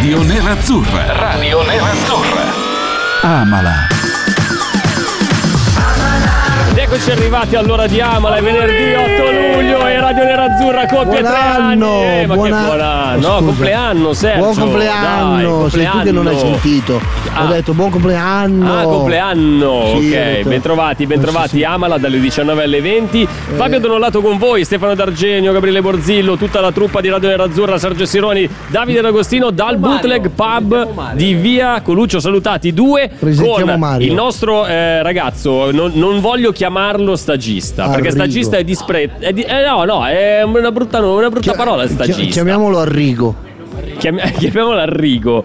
Radio Nerazzurra. Radio Nerazzurra. Amala. Ed eccoci arrivati all'ora di Amala, è venerdì 8 luglio e Radio Nerazzurra compie Buon tre anni. Eh, ma buon che anno. buon anno, Scusa. no, compleanno Sergio. Buon compleanno, Dai, sei tu che non hai compleanno. sentito. Ah. Ho detto buon compleanno. Ah, compleanno, Sì, ok, bentrovati, bentrovati, Sì, sì. Amala dalle 19 alle 20. Fabio Donolato con voi, Stefano D'Argenio, Gabriele Borzillo, tutta la truppa di Radio Nerazzurra, Sergio Sironi, Davide D'Agostino dal Bootleg Pub di Via Coluccio. Salutati due Presentiamo con Mario. il nostro eh, ragazzo, non, non voglio chiamarlo stagista, perché Arrigo. stagista è disprezzo. Eh, no, no, è una brutta, una brutta parola Chi- stagista. Chiamiamolo Arrigo. Chiam- chiamiamolo Arrigo.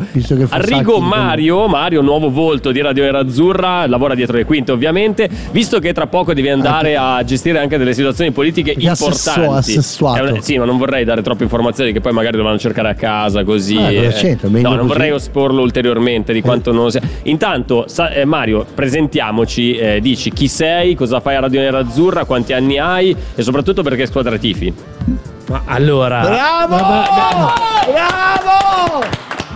Arrigo Mario, Mario, nuovo volto di Radio Nerazzurra, lavora dietro le quinte ovviamente, visto che tra poco devi andare a gestire anche delle situazioni politiche Perché importanti. assessuato. Una- sì, ma non vorrei dare troppe informazioni che poi magari dovranno cercare a casa così. Ah, eh. Meglio no, non così. vorrei esporlo ulteriormente di quanto non sia. Intanto, sa- eh, Mario, presentiamoci, eh, dici chi sei, cosa fai a Radio Nerazzurra, quanti anni hai e soprattutto perché squadra tifi. Ma allora. Bravo! Ma- ma- Bravo!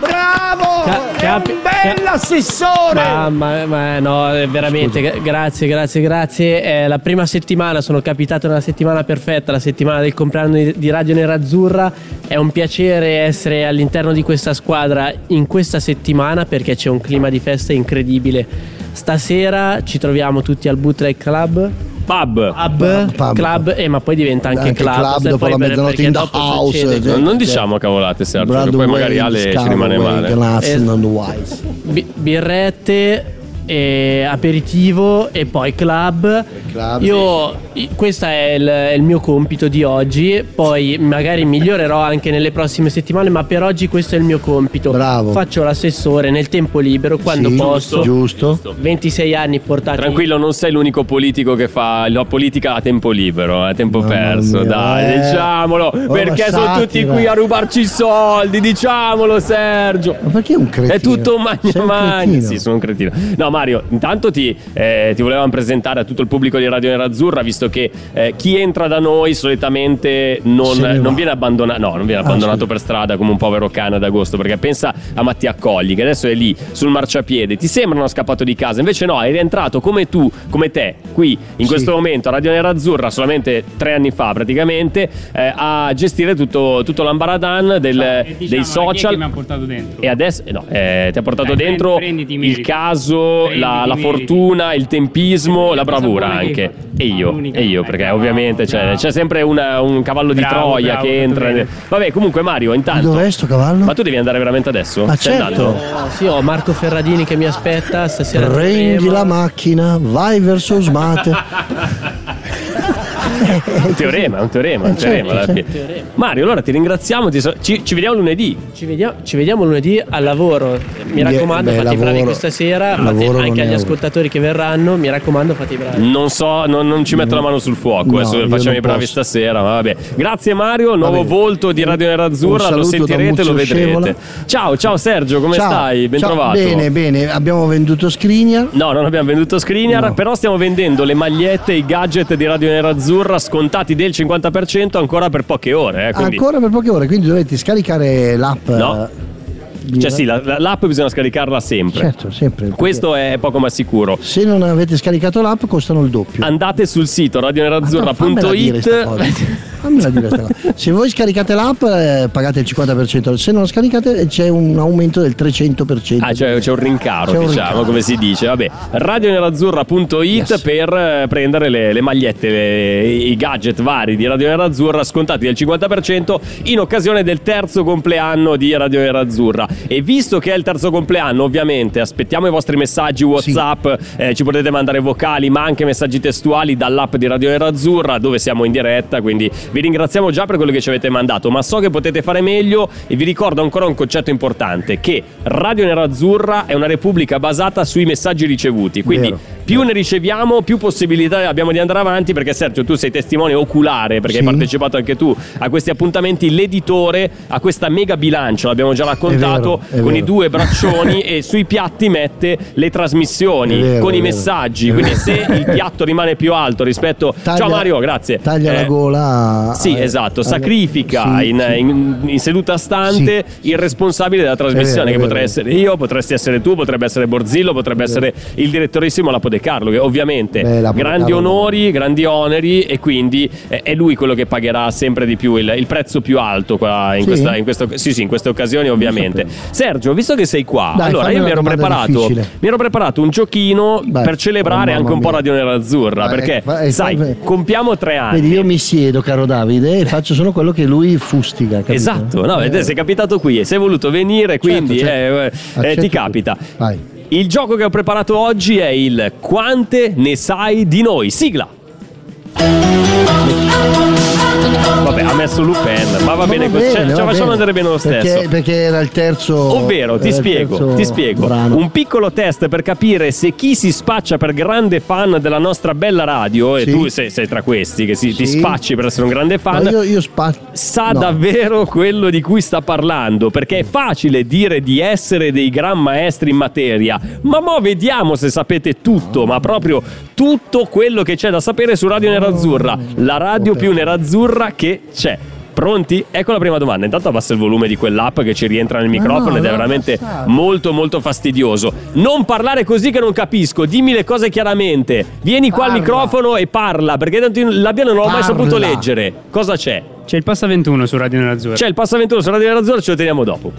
Bravo! Ca- È capi- un bell'assessore! Ma, ma, ma no, veramente, gra- grazie, grazie, grazie. È la prima settimana, sono capitato nella settimana perfetta, la settimana del compleanno di, di Radio Nerazzurra. È un piacere essere all'interno di questa squadra in questa settimana perché c'è un clima di festa incredibile. Stasera ci troviamo tutti al Bootleg Club. Pub. Pub, Pub. club, eh, ma poi diventa anche, Anche club. club dopo poi la mezzanotte in the dopo house, succede- cioè. Non, non diciamo cavolate, Sergio, che poi magari Ale ci rimane male. Eh. Bi- birrette, e aperitivo e poi club. club. Io, i- questo è il, è il mio compito di oggi. Poi magari migliorerò anche nelle prossime settimane, ma per oggi questo è il mio compito. Bravo. Faccio l'assessore nel tempo libero quando Sì, posso. Giusto. 26 anni portati. Tranquillo, non sei l'unico politico che fa la politica a tempo libero, a tempo Mamma perso. mia, Dai, eh. diciamolo. Oh, perché ma sono satira. tutti qui a rubarci i soldi, diciamolo, Sergio. Ma perché è un cretino? È tutto un magna magna. cretino. Sì, sono un cretino. No, Mario, intanto ti, eh, ti volevamo presentare a tutto il pubblico di Radio Nerazzurra, visto che eh, chi entra da noi solitamente non, non viene abbandonato. No, non viene Ah, abbandonato scusa. per strada come un povero cane ad agosto. Perché pensa a Mattia Colli, che adesso è lì sul marciapiede. Ti sembra uno scappato di casa. Invece no, è rientrato come tu, come te, qui in Sì. questo momento a Radio Nerazzurra, solamente tre anni fa praticamente, eh, a gestire tutto, tutto l'ambaradan del- E diciamo, dei chi è social. che mi ha portato dentro? E adesso eh, no, eh, ti ha portato Dai, dentro prendi- il caso, Prenditi la, la fortuna, il tempismo, la bravura anche. E io, e io, perché ovviamente c'è, c'è sempre una- un cavallo di Bravo, Troia bravo, che entra. bene. Vabbè, comunque Mario, intanto. Dov'è sto cavallo? Ma tu devi andare veramente adesso? Ma Stai certo. andando? Oh, sì, ho Marco Ferradini che mi aspetta stasera. Prendi la macchina, vai verso Smate. È un teorema, è un teorema, un Eh, teorema alla certo, fine. Mario, allora ti ringraziamo, ti so- ci, ci vediamo lunedì. Ci vediamo, ci vediamo lunedì al lavoro. Mi raccomando, beh, fate i bravi lavoro- questa sera. Fate lavoro anche agli ascoltatori che verranno. Mi raccomando, fate i bravi. Non so, non, non ci metto la mano sul fuoco, No, adesso facciamo i bravi posso. stasera, ma vabbè. Grazie Mario, nuovo volto di Radio Nerazzurra, lo sentirete, lo vedrete. Scevola. Ciao, ciao Sergio, come Ciao. stai? Ben Ciao. trovato. Bene, bene. Abbiamo venduto Skriniar. No, non abbiamo venduto Skriniar, No. però stiamo vendendo le magliette e i gadget di Radio Nerazzurra scontati del 50% ancora per poche ore. eh, Ancora per poche ore, quindi dovete scaricare l'app. No. Eh, Cioè sì, la- la- l'app bisogna scaricarla sempre. Certo, sempre. Questo è poco ma sicuro. Se non avete scaricato l'app costano il doppio. Andate sul sito radionerazzurra.it Fammela dire sta cosa. Se voi scaricate l'app eh, pagate il 50%, se non la scaricate c'è un aumento del 300%. Ah, c'è, c'è un rincaro, C'è un diciamo, rincaro. come si dice. Vabbè, radionerazzurra.it Yes. per eh, prendere le, le magliette, le- i gadget vari di Radio Nerazzurra scontati del 50% in occasione del terzo compleanno di Radio Nerazzurra. E visto che è il terzo compleanno, ovviamente, aspettiamo i vostri messaggi WhatsApp, eh, ci potete mandare vocali, ma anche messaggi testuali dall'app di Radio Nerazzurra, dove siamo in diretta, quindi vi ringraziamo già per quello che ci avete mandato, ma so che potete fare meglio e vi ricordo ancora un concetto importante, che Radio Nerazzurra è una repubblica basata sui messaggi ricevuti, quindi Vero. Più ne riceviamo, più possibilità abbiamo di andare avanti, perché Sergio tu sei testimone oculare, perché Sì. hai partecipato anche tu a questi appuntamenti, l'editore ha questa mega bilancia, l'abbiamo già raccontato, È vero, è con i vero. due braccioni e sui piatti mette le trasmissioni vero, con i messaggi, quindi se il piatto rimane più alto rispetto... Ciao Taglia- Mario, grazie. Taglia Eh, la gola. Sì, a- esatto, sacrifica sì, in, sì. in- in seduta stante il responsabile della trasmissione, che potrei essere io, potresti essere tu, potrebbe essere Borzillo, potrebbe essere il direttorissimo Lapo De Carlo, che ovviamente Beh, grandi onori, grandi oneri e quindi eh, è lui quello che pagherà sempre di più il, il prezzo più alto qua in, Sì? questa, in, questo- sì, sì, in queste occasioni ovviamente. Sergio, visto che sei qua, Dai, allora io mi ero, preparato, mi ero preparato un giochino Beh, per celebrare oh, anche un po' Radio Nerazzurra, Vai, perché fa- eh, sai, fa- compiamo tre anni. Vedi, io mi siedo, caro Davide, e faccio solo quello che lui fustiga. capito? Esatto, no, Eh, sei capitato qui e sei voluto venire, quindi certo. eh, eh, Accetto ti capita. Vai. Il gioco che ho preparato oggi è il Quante ne sai di noi? Sigla. Vabbè, ha messo Lupin, ma va Ma bene va bene, ce la va facciamo bene. andare bene lo stesso. Perché, perché era il terzo. Ovvero, ti spiego, ti spiego. brano. Un piccolo test per capire se chi si spaccia per grande fan della nostra bella radio, e Sì. tu sei, sei tra questi che si- ti Sì. spacci per essere un grande No, fan, io, io spa- sa no. davvero quello di cui sta parlando, perché è facile dire di essere dei gran maestri in materia, ma mo vediamo se sapete tutto, ma proprio tutto quello che c'è da sapere su Radio Nerazzurra, la radio più nerazzurra che c'è. Pronti? Ecco la prima domanda. Intanto abbassa il volume di quell'app che ci rientra nel microfono no, ed è veramente abbassato. molto molto fastidioso. Non parlare così che non capisco, dimmi le cose chiaramente. Vieni qua al Parla. microfono e parla, perché tanto io la mia non l'ho mai Parla. saputo leggere. Cosa c'è? C'è il Passa 21 su Radio Nerazzurra. C'è il passaventura su Radio Nerazzurra, ce lo teniamo dopo.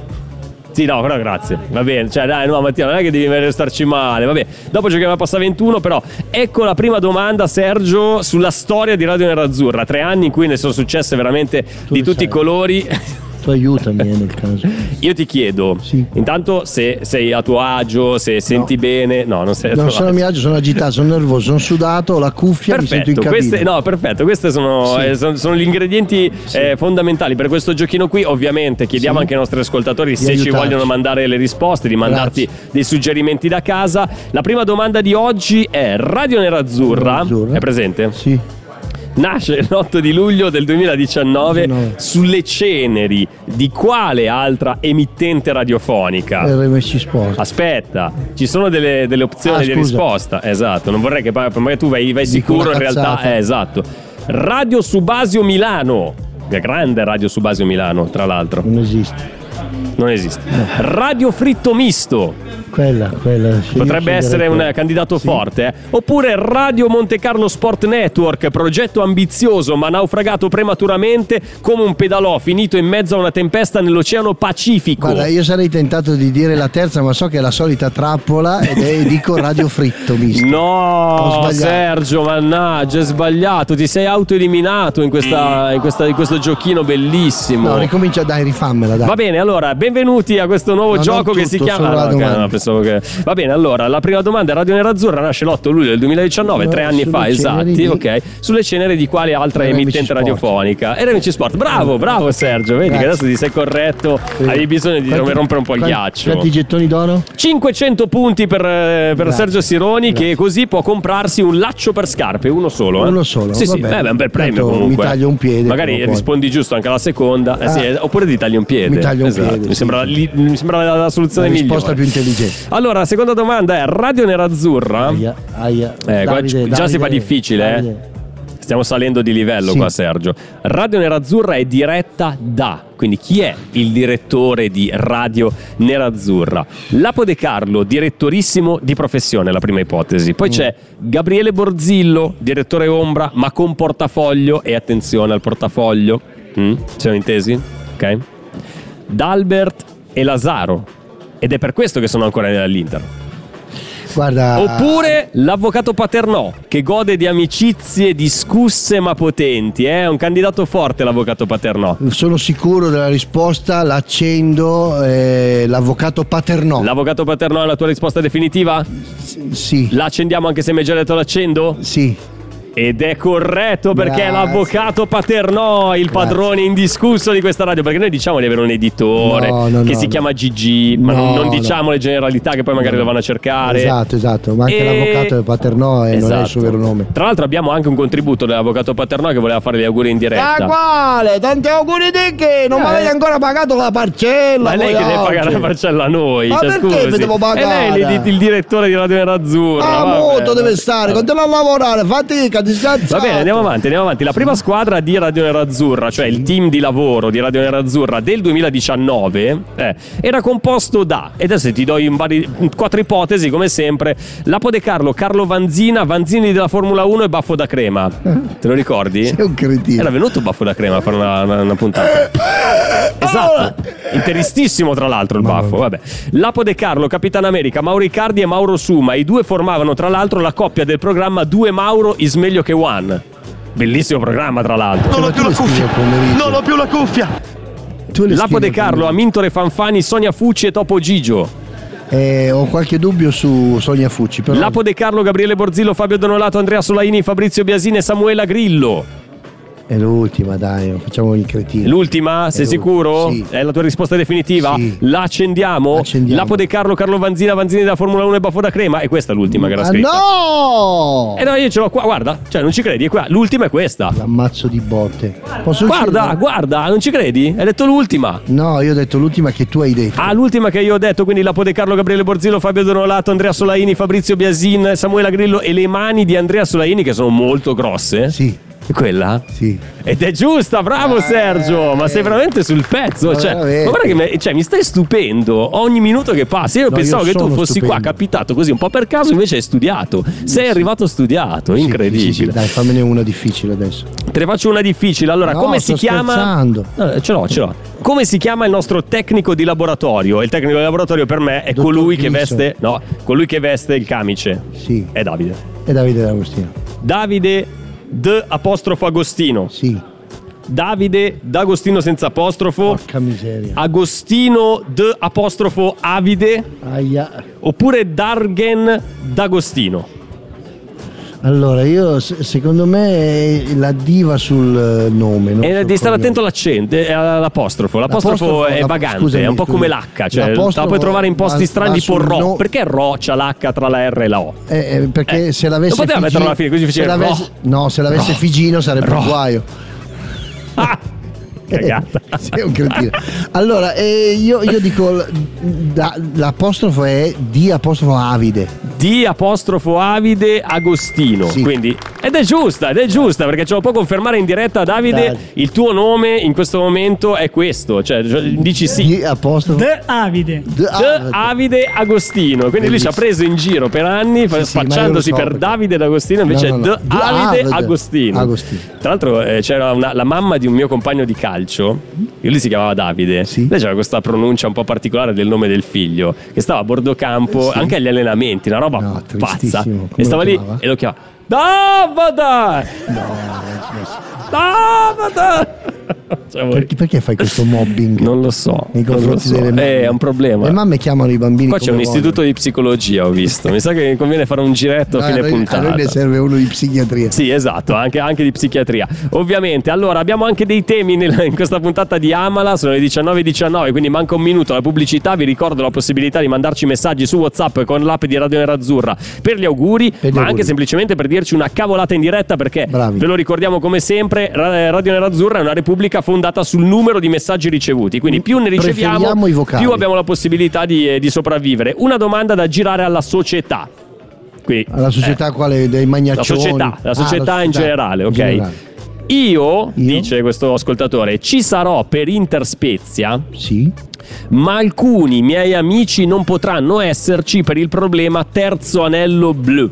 Sì, no, però grazie. Va bene. Cioè, dai, no, Mattia, non è che devi restarci male. Vabbè, dopo giochiamo a Passa 21. Però ecco la prima domanda, Sergio, sulla storia di Radio Nerazzurra. Tre anni in cui ne sono successe veramente di le tutti i colori. Tu aiutami eh, nel caso. Io ti chiedo, Sì. intanto se sei a tuo agio, se senti bene. No, non sei a Non tuo sono a agio. mio agio, sono agitato, sono nervoso, sono sudato, ho la cuffia, mi sento in Perfetto, queste, no, perfetto, questi sono, Sì. eh, sono, sono gli ingredienti eh, fondamentali per questo giochino qui. Ovviamente chiediamo Sì. anche ai nostri ascoltatori se ci aiutarci. vogliono mandare le risposte, di mandarti dei suggerimenti da casa. La prima domanda di oggi è Radio Nerazzurra, Nerazzurra. è presente? Sì. Nasce l'8 di luglio del 2019 19. sulle ceneri di quale altra emittente radiofonica? RMC Sport. Aspetta, ci sono delle, delle opzioni Ah, di risposta. Esatto, non vorrei che magari tu vai, vai sicuro, in realtà. Eh, esatto. Radio Subasio Milano. Grande Radio Subasio Milano, tra l'altro. Non esiste. Non esiste. Radio Fritto Misto. Quella, quella. Potrebbe essere un quella. candidato Sì. forte. eh. Oppure Radio Monte Carlo Sport Network, progetto ambizioso ma naufragato prematuramente come un pedalò finito in mezzo a una tempesta nell'Oceano Pacifico. Guarda, io sarei tentato di dire la terza, ma so che è la solita trappola ed è, dico radio fritto misto. No. Sergio, mannaggia, hai sbagliato. Ti sei autoeliminato in, questa, in, questa- in questo giochino bellissimo. No, ricomincia, dai, rifammela, dai. Va bene, allora, benvenuti a questo nuovo No, gioco non che tutto, si chiama. Pensavo che- Va bene, allora, la prima domanda Radio Nerazzurra nasce l'8 luglio del 2019, No, tre anni fa, esatti, di- ok. Sulle ceneri di quale altra RMC emittente Sport. radiofonica? RMC Sport. Bravo, bravo Sergio, vedi Grazie. che adesso ti sei corretto. Sì. Avevi bisogno di Quanti- rompere un po' il quanti- ghiaccio. Quanti gettoni dono? 500 punti per, eh, per Grazie. Sergio Sironi che così può comprarsi un laccio per scarpe, uno solo. eh? Uno solo, Sì, sì, vabbè. eh, beh, è un bel premio Tanto comunque. mi taglio un piede, Magari rispondi giusto anche alla seconda, eh, sì, Ah. oppure ti tagli un piede. Mi taglio un Esatto, piede, Mi, sì, sembra, sì. li- mi sembra la, la soluzione La risposta migliore. più intelligente. Allora, la seconda domanda è Radio Nerazzurra. Aia, aia. Eh, Davide, già si fa Davide, difficile, eh. Davide. Stiamo salendo di livello Sì. qua, Sergio. Radio Nerazzurra è diretta da. Quindi chi è il direttore di Radio Nerazzurra? Lapo De Carlo, direttorissimo di professione, la prima ipotesi. Mm. Poi c'è Gabriele Borzillo, direttore ombra, ma con portafoglio. E attenzione al portafoglio. Mm? Siamo intesi? Ok. D'Albert e Lazaro. Ed è per questo che sono ancora all'Inter. Guarda. Oppure l'avvocato Paternò, che gode di amicizie discusse ma potenti. È un candidato forte l'avvocato Paternò. Sono sicuro della risposta, l'accendo, eh, l'avvocato Paternò. L'avvocato Paternò è la tua risposta definitiva? S- Sì, La accendiamo anche se mi hai già detto l'accendo? sì. Ed è corretto perché è Grazie. l'avvocato Paternò, il padrone indiscusso di questa radio. Perché noi diciamo di avere un editore No, no, che no, si chiama Gigi, ma non, No, non no. diciamo le generalità che poi magari lo vanno a cercare. Esatto, esatto. Ma anche E- l'avvocato è Paternò e non è il Esatto. suo vero nome. Tra l'altro abbiamo anche un contributo dell'avvocato Paternò che voleva fare gli auguri in diretta. Ah, quale? Tanti auguri di che? Non Eh. mi avete ancora pagato la parcella. Ma è lei che deve pagare la parcella a noi. Ma cioè, perché scusi. devo pagare? È lei il, il direttore di Radio Nerazzurra. Ah, molto deve stare, continua a lavorare, fatica. Va bene, andiamo avanti, andiamo avanti. La prima squadra di Radio Nerazzurra, cioè il team di lavoro di Radio Nerazzurra del 2019, eh, era composto da, e adesso ti do in vari, in quattro ipotesi come sempre, Lapo De Carlo, Carlo Vanzina, Vanzini della Formula 1 e Baffo da Crema. Te lo ricordi? Sei un cretino. Era venuto Baffo da Crema a fare una, una- una puntata. Esatto, interistissimo tra l'altro il baffo. Vabbè. Lapo De Carlo, Capitan America, Mauro Icardi e Mauro Suma. I due formavano tra l'altro la coppia del programma Due Mauro is meglio che One. Bellissimo programma tra l'altro. Non ho più la cuffia. Non ho più la cuffia. Lapo De Carlo. Amintore Fanfani, Sonia Fucci e Topo Gigio. Eh, ho qualche dubbio su Sonia Fucci, però. Lapo De Carlo, Gabriele Borzillo, Fabio Donolato, Andrea Solaini, Fabrizio Biasini e Samuela Grillo. È l'ultima, dai, facciamo il cretino. L'ultima, sei sicuro? sì. È la tua risposta definitiva? Sì. La accendiamo? Accendiamo. Lapo De Carlo, Carlo Vanzina, Vanzini della Formula 1 e Baffo da Crema. E questa è l'ultima che era Ah, scritta. no! Eh no, io ce l'ho qua, guarda, cioè non ci credi, è qua. L'ultima è questa. L'ammazzo di botte. Posso Guarda, uscire? guarda, non ci credi? Hai detto l'ultima. No, io ho detto l'ultima che tu hai detto. Ah, l'ultima che io ho detto, quindi Lapo De Carlo, Gabriele Borzillo, Fabio Donolato, Andrea Solaini, Fabrizio Biasin, Samuela Grillo e le mani di Andrea Solaini che sono molto grosse. Sì, È quella? sì. Ed è giusta, bravo Sergio! Ma sei veramente sul pezzo. Ma Cioè, ma guarda che mi, cioè, mi stai stupendo ogni minuto che passa. Io No, pensavo io che tu fossi qua stupendo. capitato così un po' per caso, invece hai studiato. Sei arrivato studiato, Sì, incredibile. sì, sì, dai, fammene una difficile adesso. Te ne faccio una difficile. Allora, No, come si chiama? No, ce l'ho, ce l'ho. Come si chiama il nostro tecnico di laboratorio? Il tecnico di laboratorio per me è colui che veste. No, colui che veste il camice. Sì. È Davide. E Davide D'Agostino. Davide D apostrofo Agostino. Sì. Davide D'Agostino senza apostrofo. Porca miseria. Agostino D apostrofo Avide Aia. oppure Dargen D'Agostino. Allora, io se- secondo me è la diva sul eh, nome. non E devi stare attento all'accento, eh, all'apostrofo. L'apostrofo L'apostrofo- è vagante, scusami, è un po' come l'H, cioè la puoi trovare in posti va- strani va tipo Ro. no- Perché Ro c'ha l'H tra la R e la O? Eh, eh, perché Eh, se l'avesse non poteva Figi- metterlo alla fine, così faceva. No, se l'avesse Ro. Figino sarebbe Ro. un guaio. Ah! Cagata. Sei un cretino. Allora, eh, io, io dico da- l'apostrofo è di apostrofo avide. D apostrofo Avide Agostino. Sì. Quindi, ed è giusta, ed è giusta, perché ce lo può confermare in diretta Davide. Dai. Il tuo nome in questo momento è questo. Cioè, cioè, dici sì. The Avide. D. Avide. Agostino. Quindi lui ci ha preso in giro per anni, sì, spacciandosi so per perché- Davide D'Agostino, invece No, no, è no. D. Avide Avide Agostino. Agostino. Tra l'altro eh, c'era una- la mamma di un mio compagno di calcio, lui si chiamava Davide. Sì. Lei c'era questa pronuncia un po' particolare del nome del figlio, che stava a bordo campo, Sì. anche agli allenamenti, una roba No, pazza. E stava lì e lo chiamava Davide! Davide! Cioè, voi- Perché, perché fai questo mobbing? non lo so. nei non lo confronti so. delle mamme? Eh, è un problema. Le mamme chiamano i bambini Qua c'è come un istituto di psicologia, ho visto. Mi sa che conviene fare un giretto a fine No, a, noi, a puntata. noi ne serve uno di psichiatria. Sì, esatto, anche, anche di psichiatria. Ovviamente, allora abbiamo anche dei temi nel- in questa puntata di Amala, sono le 19.19, quindi manca un minuto alla pubblicità. Vi ricordo la possibilità di mandarci messaggi su WhatsApp con l'app di Radio Nerazzurra per gli auguri, Per gli ma auguri. anche semplicemente per dirci una cavolata in diretta perché Bravi. ve lo ricordiamo come sempre, Ra- Radio Nerazzurra è una repubblica fondata sul numero di messaggi ricevuti, quindi più ne riceviamo, più abbiamo la possibilità di, eh, di sopravvivere. Una domanda da girare alla società. Qui, Alla società eh, quale dei la magnaccioni. società, la Ah, società in generale, ok? generale. Io, Io? dice questo ascoltatore, ci sarò per Interspezia, Sì. ma alcuni miei amici non potranno esserci per il problema terzo anello blu.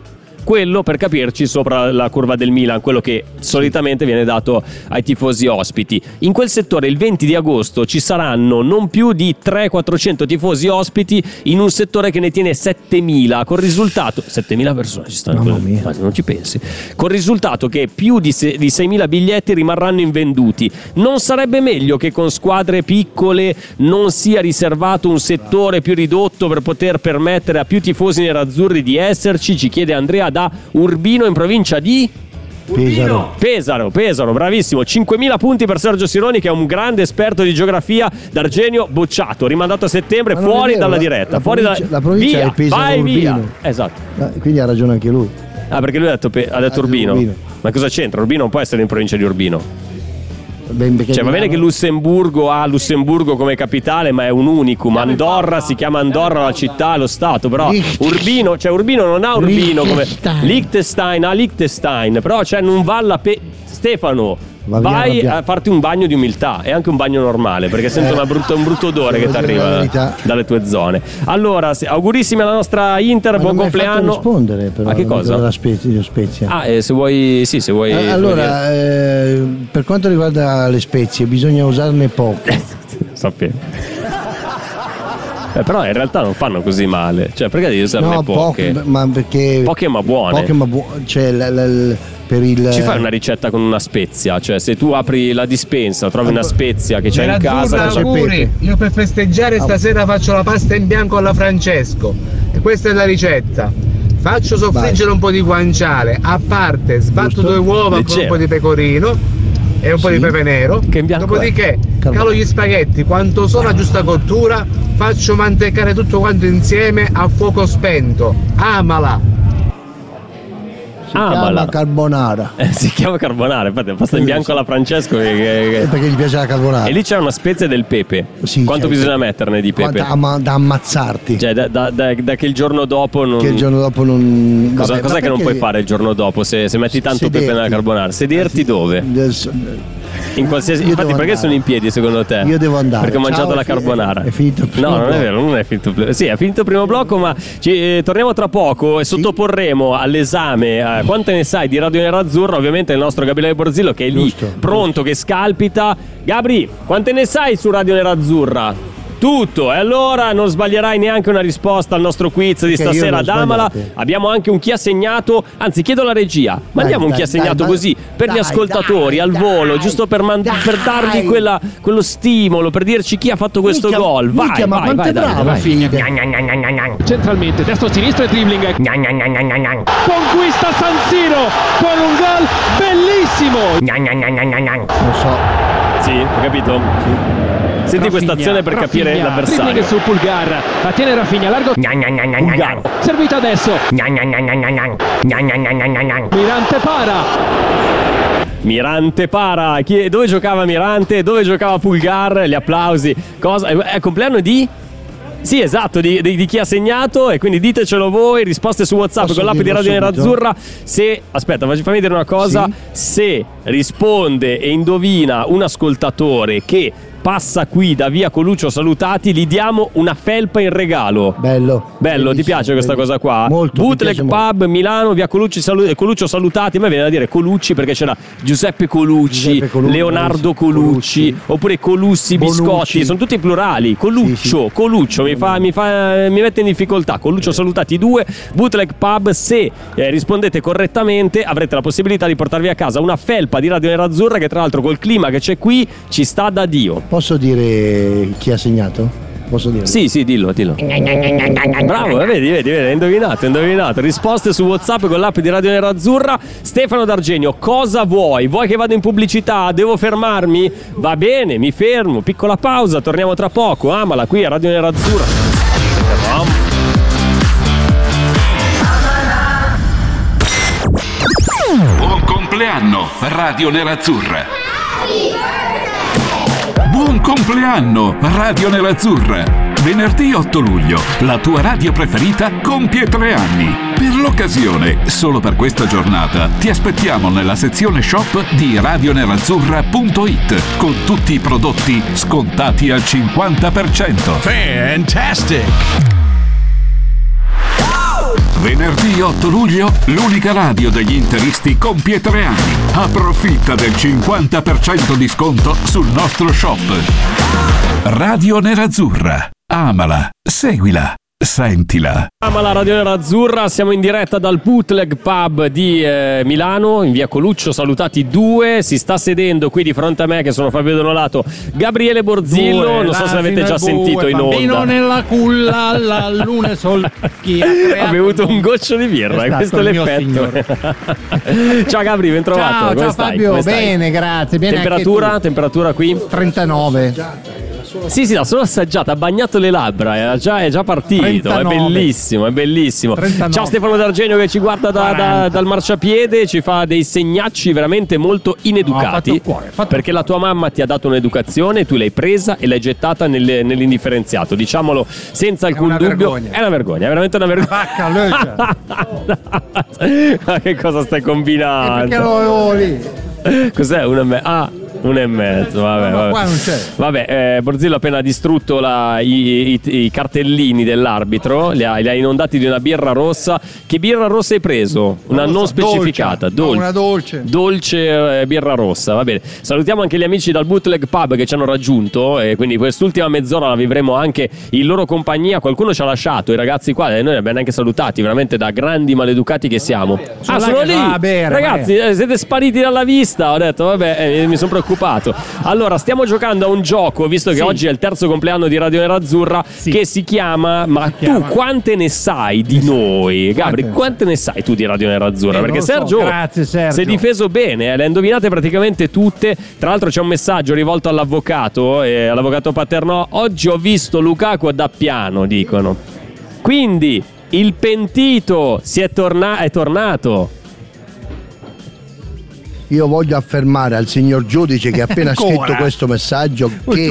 Quello per capirci sopra la curva del Milan, quello che solitamente viene dato ai tifosi ospiti. In quel settore il 20 di agosto ci saranno non più di 300-400 tifosi ospiti in un settore che ne tiene 7000, con risultato 7000 persone ci stanno quel- non ci pensi. Con risultato che più di, se- di 6.000 biglietti rimarranno invenduti. Non sarebbe meglio che con squadre piccole non sia riservato un settore più ridotto per poter permettere a più tifosi nerazzurri di esserci? Ci chiede Andrea da Urbino in provincia di... Pesaro. Pesaro, Pesaro, bravissimo. 5.000 punti per Sergio Sironi, che è un grande esperto di geografia. D'Argenio bocciato, rimandato a settembre, Ma fuori vero, dalla la- diretta. la fuori provincia- da- la provincia via, è Pesaro vai via. Urbino. Esatto. Eh, Quindi ha ragione anche lui. Ah, perché lui ha detto, pe- ha detto Urbino. Urbino. Ma cosa c'entra? Urbino non può essere in provincia di Urbino. Cioè, va bene che Lussemburgo ha Lussemburgo come capitale, ma è un unicum. Andorra si chiama Andorra la città, lo stato, però. Urbino, cioè Urbino non ha Urbino come Liechtenstein. Ha Liechtenstein, però cioè non va alla pe- Stefano, Va vai a farti un bagno di umiltà e anche un bagno normale, perché sento una brutta- un brutto odore che devo ti la arriva dalle tue zone. Allora, augurissimi alla nostra Inter, Ma buon non compleanno. rispondere però A che cosa? della Spezia, Spezia. Ah, eh, se vuoi, sì, se vuoi. Eh, allora, eh, per quanto riguarda le spezie, bisogna usarne poche. sapevo. Eh, però in realtà non fanno così male. Cioè, perché devi usarne no, poche? poche, ma perché Poche ma buone. Poche ma buone, cioè l- l- l- per il Ci fai una ricetta con una spezia? Cioè, se tu apri la dispensa, trovi una spezia che c'è in casa. Auguri. pepe. Io per festeggiare stasera faccio la pasta in bianco alla Francesco. E questa è la ricetta. Faccio soffriggere un po' di guanciale, a parte sbatto Giusto. due uova con Leggero. un po' di pecorino e un po' Sì. di pepe nero. Che in bianco Dopodiché Carbone. calo gli spaghetti, quanto sono a giusta cottura, faccio mantecare tutto quanto insieme a fuoco spento. Amala! Si chiama carbonara. Eh, si chiama carbonara, infatti, pasta in bianco alla Francesco. che- che- Eh, che- Perché gli piace la carbonara. E lì c'è una spezia del pepe. Sì, Quanto bisogna metterne di pepe? Ama- da ammazzarti. Cioè, da, da- da- da che il giorno dopo non. che il giorno dopo non. Cosa, Vabbè, cos'è che non puoi fare il giorno dopo se, se metti tanto pepe Sederti. nella carbonara? Sederti dove? Adesso- In qualsiasi. Io Infatti, perché andare. sono in piedi secondo te? Io devo andare. Perché ho Ciao, mangiato la carbonara. è finito il primo No, non è vero, non è finito. il primo- Sì, è finito il primo blocco, ma ci, eh, torniamo tra poco e sottoporremo all'esame eh, quanto ne sai di Radio Nerazzurra. Ovviamente il nostro Gabriele Borzillo che è lì Giusto, pronto, che scalpita. Gabri, quante ne sai su Radio Nerazzurra? Tutto, e allora non sbaglierai neanche una risposta al nostro quiz di Perché stasera, Damala. sbagliate. Abbiamo anche un chi ha segnato, anzi chiedo alla regia, mandiamo un dai, chi ha segnato dai, così per gli ascoltatori dai, al dai, volo, giusto per, man- per dargli quella- quello stimolo, per dirci chi ha fatto questo Minchia, gol. Vai, minchia, ma vai, quanto vai, è Davide, brava, vai. figlia. centralmente, destro sinistro e dribbling. Conquista San Siro con un gol bellissimo. Non so. Sì, ho capito? Senti questa azione per capire Rafinha, l'avversario. dribbling su Pulgar. La tiene Rafinha, largo. Servito adesso. Mirante para. Mirante para. Chi- dove giocava Mirante? Dove giocava Pulgar? Gli applausi. Cosa? È il compleanno di? Sì, esatto, di, di- di chi ha segnato e quindi ditecelo voi, risposte su WhatsApp Posso con l'app di Radio? Nerazzurra. Se aspetta, fammi dire una cosa, Sì. se risponde e indovina un ascoltatore che passa qui da via Coluccio Salutati, gli diamo una felpa in regalo. Bello. Bello, ti piace questa cosa qua? Molto. Bootleg piace molto. Pub Milano, via Colucci, Salu- Coluccio Salutati. A me viene da dire Colucci perché c'era Giuseppe Colucci, Giuseppe Colu- Leonardo Colucci. Colucci, oppure Colussi Bonucci. Biscotti. Sono tutti plurali. Coluccio, Sì, sì. Coluccio, mi, fa, mi, fa- mi mette in difficoltà. Coluccio Salutati 2, Bootleg Pub. Se eh, rispondete correttamente, avrete la possibilità di portarvi a casa una felpa di Radio Nerazzurra che, tra l'altro, col clima che c'è qui ci sta da Dio. Posso dire chi ha segnato? Posso dire? Sì, sì, dillo, dillo. Bravo, vedi, vedi, vedi, hai indovinato, hai indovinato. Risposte su WhatsApp con l'app di Radio Nerazzurra. Stefano D'Argenio, cosa vuoi? Vuoi che vada in pubblicità? Devo fermarmi? Va bene, mi fermo. Piccola pausa, torniamo tra poco. Amala qui a Radio Nerazzurra. Buon compleanno, Radio Nerazzurra. Buon compleanno, Radio Nerazzurra. Venerdì 8 luglio, la tua radio preferita compie tre anni. Per l'occasione, solo per questa giornata, ti aspettiamo nella sezione shop di radionerazzurra.it con tutti i prodotti scontati al 50%. Fantastic! Venerdì 8 luglio, l'unica radio degli interisti compie tre anni. Approfitta del 50% di sconto sul nostro shop. Radio Nerazzurra. Amala, seguila. Sentila. Ama la Radio Azzurra, siamo in diretta dal Bootleg Pub di eh, Milano, in via Coluccio, salutati due, si sta sedendo qui di fronte a me che sono Fabio Donolato, Gabriele Borzillo, Due, non so se l'avete già l'asino e sentito bue, in Bambino onda. nella culla, la luna e sol. Chi ha bevuto un goccio di birra, È e questo è mio l'effetto. ciao Gabri, ben trovato. Ciao, come ciao stai? Fabio, Come stai? bene, grazie. Bene anche Temperatura, tu. temperatura qui? 39. Sì, sì, l'ha solo assaggiata, ha bagnato le labbra, è già, è già partito, 39. è bellissimo, è bellissimo. 39. Ciao Stefano D'Argenio che ci guarda da- da- 40. dal marciapiede, ci fa dei segnacci veramente molto No, ineducati. il cuore, perché la tua mamma ti ha dato un'educazione, tu l'hai presa e l'hai gettata nel- nell'indifferenziato, dicamolo senza alcun una dubbio. vergogna. È una vergogna, è veramente una vergogna. Lösa. Ma che cosa stai combinando? perché lo avevo lì? Cos'è? Un e mezzo? Ah, un e mezzo, vabbè. Ma vabbè. qua non c'è. Vabbè, eh, Borzillo ha appena distrutto la- i, i- i cartellini dell'arbitro, li ha, li ha inondati di una birra rossa. Che birra rossa hai preso? Una Non lo non specificata, dolce. dol- No, una dolce. Dolce eh, birra rossa, va bene. Salutiamo anche gli amici dal Bootleg Pub che ci hanno raggiunto e quindi quest'ultima mezz'ora la vivremo anche in loro compagnia. Qualcuno ci ha lasciato, i ragazzi qua, e noi li abbiamo neanche salutati, veramente da grandi maleducati che siamo. Sono ah, sono lì! bere, Ragazzi, eh, siete spariti dalla vista. Ho detto, vabbè, eh, mi sono preoccupato. Allora, stiamo giocando a un gioco, visto che Sì. oggi è il terzo compleanno di Radio Nerazzurra, che si chiama Ma chiama? tu quante ne sai di noi? Gabri, Quante? quante ne sai tu di Radio Nerazzurra? Eh, Perché lo so. Sergio, Grazie, Sergio. si è difeso bene, eh, le ha indovinate praticamente tutte. Tra l'altro c'è un messaggio rivolto all'avvocato, eh, all'avvocato Paternò. Oggi ho visto Lukaku da piano, dicono. Quindi il pentito si è, torna- è tornato. Io voglio affermare al signor giudice che ha appena Ancora? scritto questo messaggio che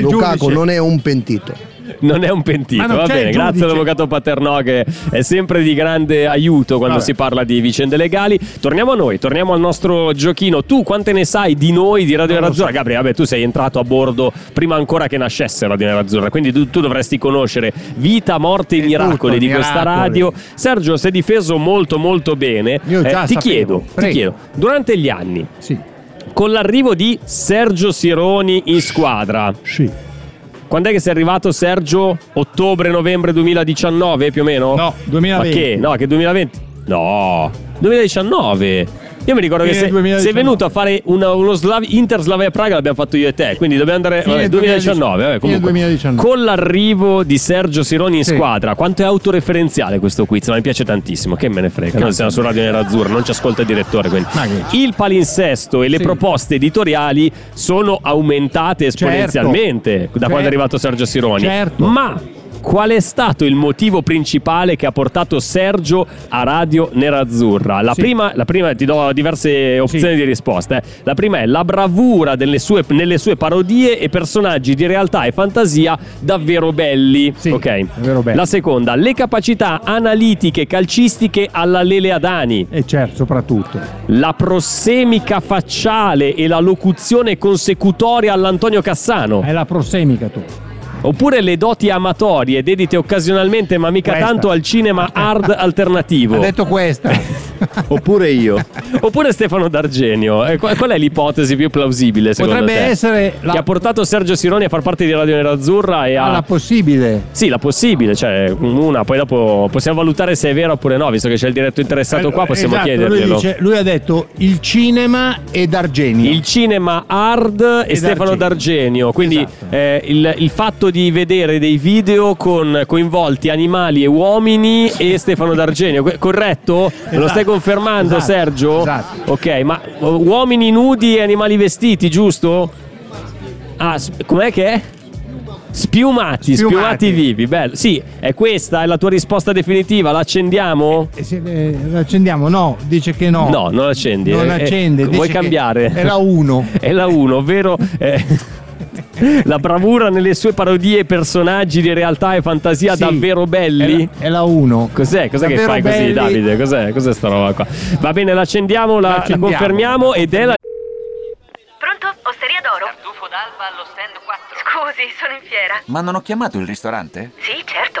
Lukaku non è un pentito. Non è un pentito, va bene. Grazie all'avvocato Paternò che è sempre di grande aiuto quando Vabbè. si parla di vicende legali. Torniamo a noi, torniamo al nostro giochino. Tu quante ne sai di noi di Radio Nerazzurra? Gabri, vabbè, tu sei entrato a bordo prima ancora che nascesse Radio Nerazzurra, quindi tu, tu dovresti conoscere vita, morte e miracoli tutto, di questa miracoli. radio. Sergio si è difeso molto molto bene. Eh, Io già ti sapevo. chiedo, ti chiedo, durante gli anni, Sì. con l'arrivo di Sergio Sironi in squadra, Sì. Quando è che sei arrivato Sergio? Ottobre-novembre 2019 più o meno? No, 2020. Ma che? No, che 2020? No, 2019. Io mi ricordo che sei, 2019. sei venuto a fare una- uno Slav- Inter Slavia Praga, l'abbiamo fatto io e te, quindi dobbiamo andare vabbè, 2019. Vabbè, comunque. 2019. Con l'arrivo di Sergio Sironi in Sì. squadra, quanto è autoreferenziale questo quiz? Ma mi piace tantissimo, che me ne frega. Noi siamo su Radio Nerazzurra, non ci ascolta il direttore. Quindi. Il palinsesto e le Sì. proposte editoriali sono aumentate esponenzialmente da quando è arrivato Sergio Sironi. Certo. Ma qual è stato il motivo principale che ha portato Sergio a Radio Nerazzurra? La, Sì. prima, la prima, ti do diverse opzioni Sì. di risposta. eh. La prima è la bravura sue- nelle sue parodie e personaggi di realtà e fantasia davvero belli. Sì, ok. davvero belli. La seconda, le capacità analitiche calcistiche alla Lele Adani. E certo, soprattutto. La prossemica facciale e la locuzione consecutoria all'Antonio Cassano. È la prosemica tu. Oppure le doti amatorie dedite occasionalmente, ma mica Questa. tanto, al cinema hard alternativo. Ha detto questa. Oppure io. Oppure Stefano D'Argenio. Eh, qual qual è l'ipotesi più plausibile secondo Potrebbe te? essere Che la, ha portato Sergio Sironi a far parte di Radio Nerazzurra e a... la possibile. Sì, la possibile, cioè una, poi dopo possiamo valutare se è vero oppure no, visto che c'è il diretto interessato qua, possiamo Esatto, chiederglielo. Lui, dice- lui ha detto il cinema ed Argenio. Il cinema hard e Ed Stefano Argenio. D'Argenio. Quindi Esatto. eh, il, il fatto di vedere dei video con coinvolti animali e uomini e Stefano D'Argenio, corretto? Me lo stai confermando, Esatto. Sergio? Esatto. Ok, ma uomini nudi e animali vestiti, giusto? Ah, com'è che è? Spiumati, spiumati, Spiumati. vivi, bello. Sì, è questa, è la tua risposta definitiva, la accendiamo? E se, eh, l'accendiamo? No, dice che no. No, non accendi. Non Eh, eh, accende. vuoi cambiare? È la 1. È la 1, ovvero eh, la bravura nelle sue parodie, personaggi di realtà e fantasia Sì. davvero belli. È la 1. Cos'è? Cos'è che Davvero fai così, belli. Davide? Cos'è? Cos'è sta roba qua? Va bene, l'accendiamo, la, la L'accendiamo. confermiamo ed è la. Pronto? Osteria d'oro? Tartufo d'alba allo stand 4. Scusi, sono in fiera. Ma non ho chiamato il ristorante? Sì, certo.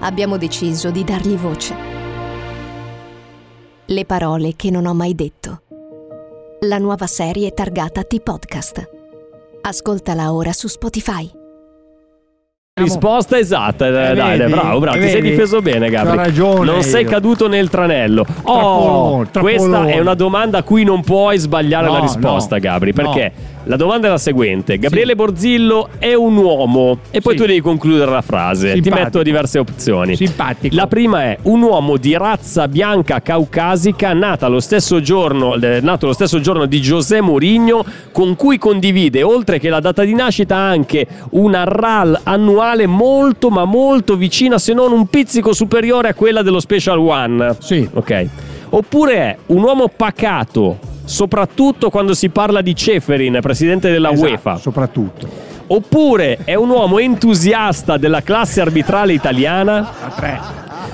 abbiamo deciso di dargli voce. Le parole che non ho mai detto. La nuova serie targata T-Podcast. Ascoltala ora su Spotify. Risposta esatta, dai, dai, vedi? bravo, bravo, ti sei difeso bene, Gabri. C'ho ragione Non sei io. caduto nel tranello. Oh, Trappolone, trappolone. questa è una domanda a cui non puoi sbagliare No, la risposta, no, Gabri, no. La domanda è la seguente: Gabriele Borzillo è un uomo e poi Sì. tu devi concludere la frase. Ti Simpatico. metto diverse opzioni. Simpatico. La prima è un uomo di razza bianca caucasica nata lo stesso giorno, eh, nato lo stesso giorno di José Mourinho, con cui condivide, oltre che la data di nascita, anche una RAL annuale molto ma molto vicina, se non un pizzico superiore a quella dello Special One. Sì. Ok. Oppure è un uomo pacato, soprattutto quando si parla di Ceferin, presidente della Esatto, UEFA. Soprattutto. Oppure è un uomo entusiasta della classe arbitrale italiana. A tre.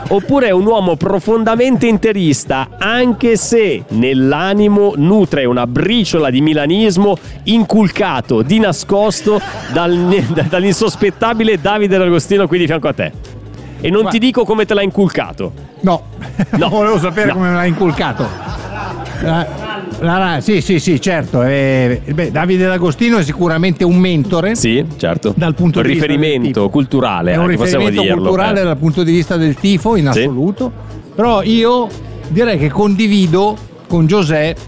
Oppure è un uomo profondamente interista, anche se nell'animo nutre una briciola di milanismo inculcato di nascosto dal- dall'insospettabile Davide D'Agostino qui di fianco a te. E non ti dico come te l'ha inculcato. No, No. volevo sapere No. come me l'ha inculcato. La- la sì, sì, sì, certo. eh, beh, Davide D'Agostino è sicuramente un mentore. Sì, certo. Dal punto un di riferimento culturale, È un possiamo riferimento dirlo. culturale eh. dal punto di vista del tifo, in Sì. assoluto. Però io direi che condivido con Giuseppe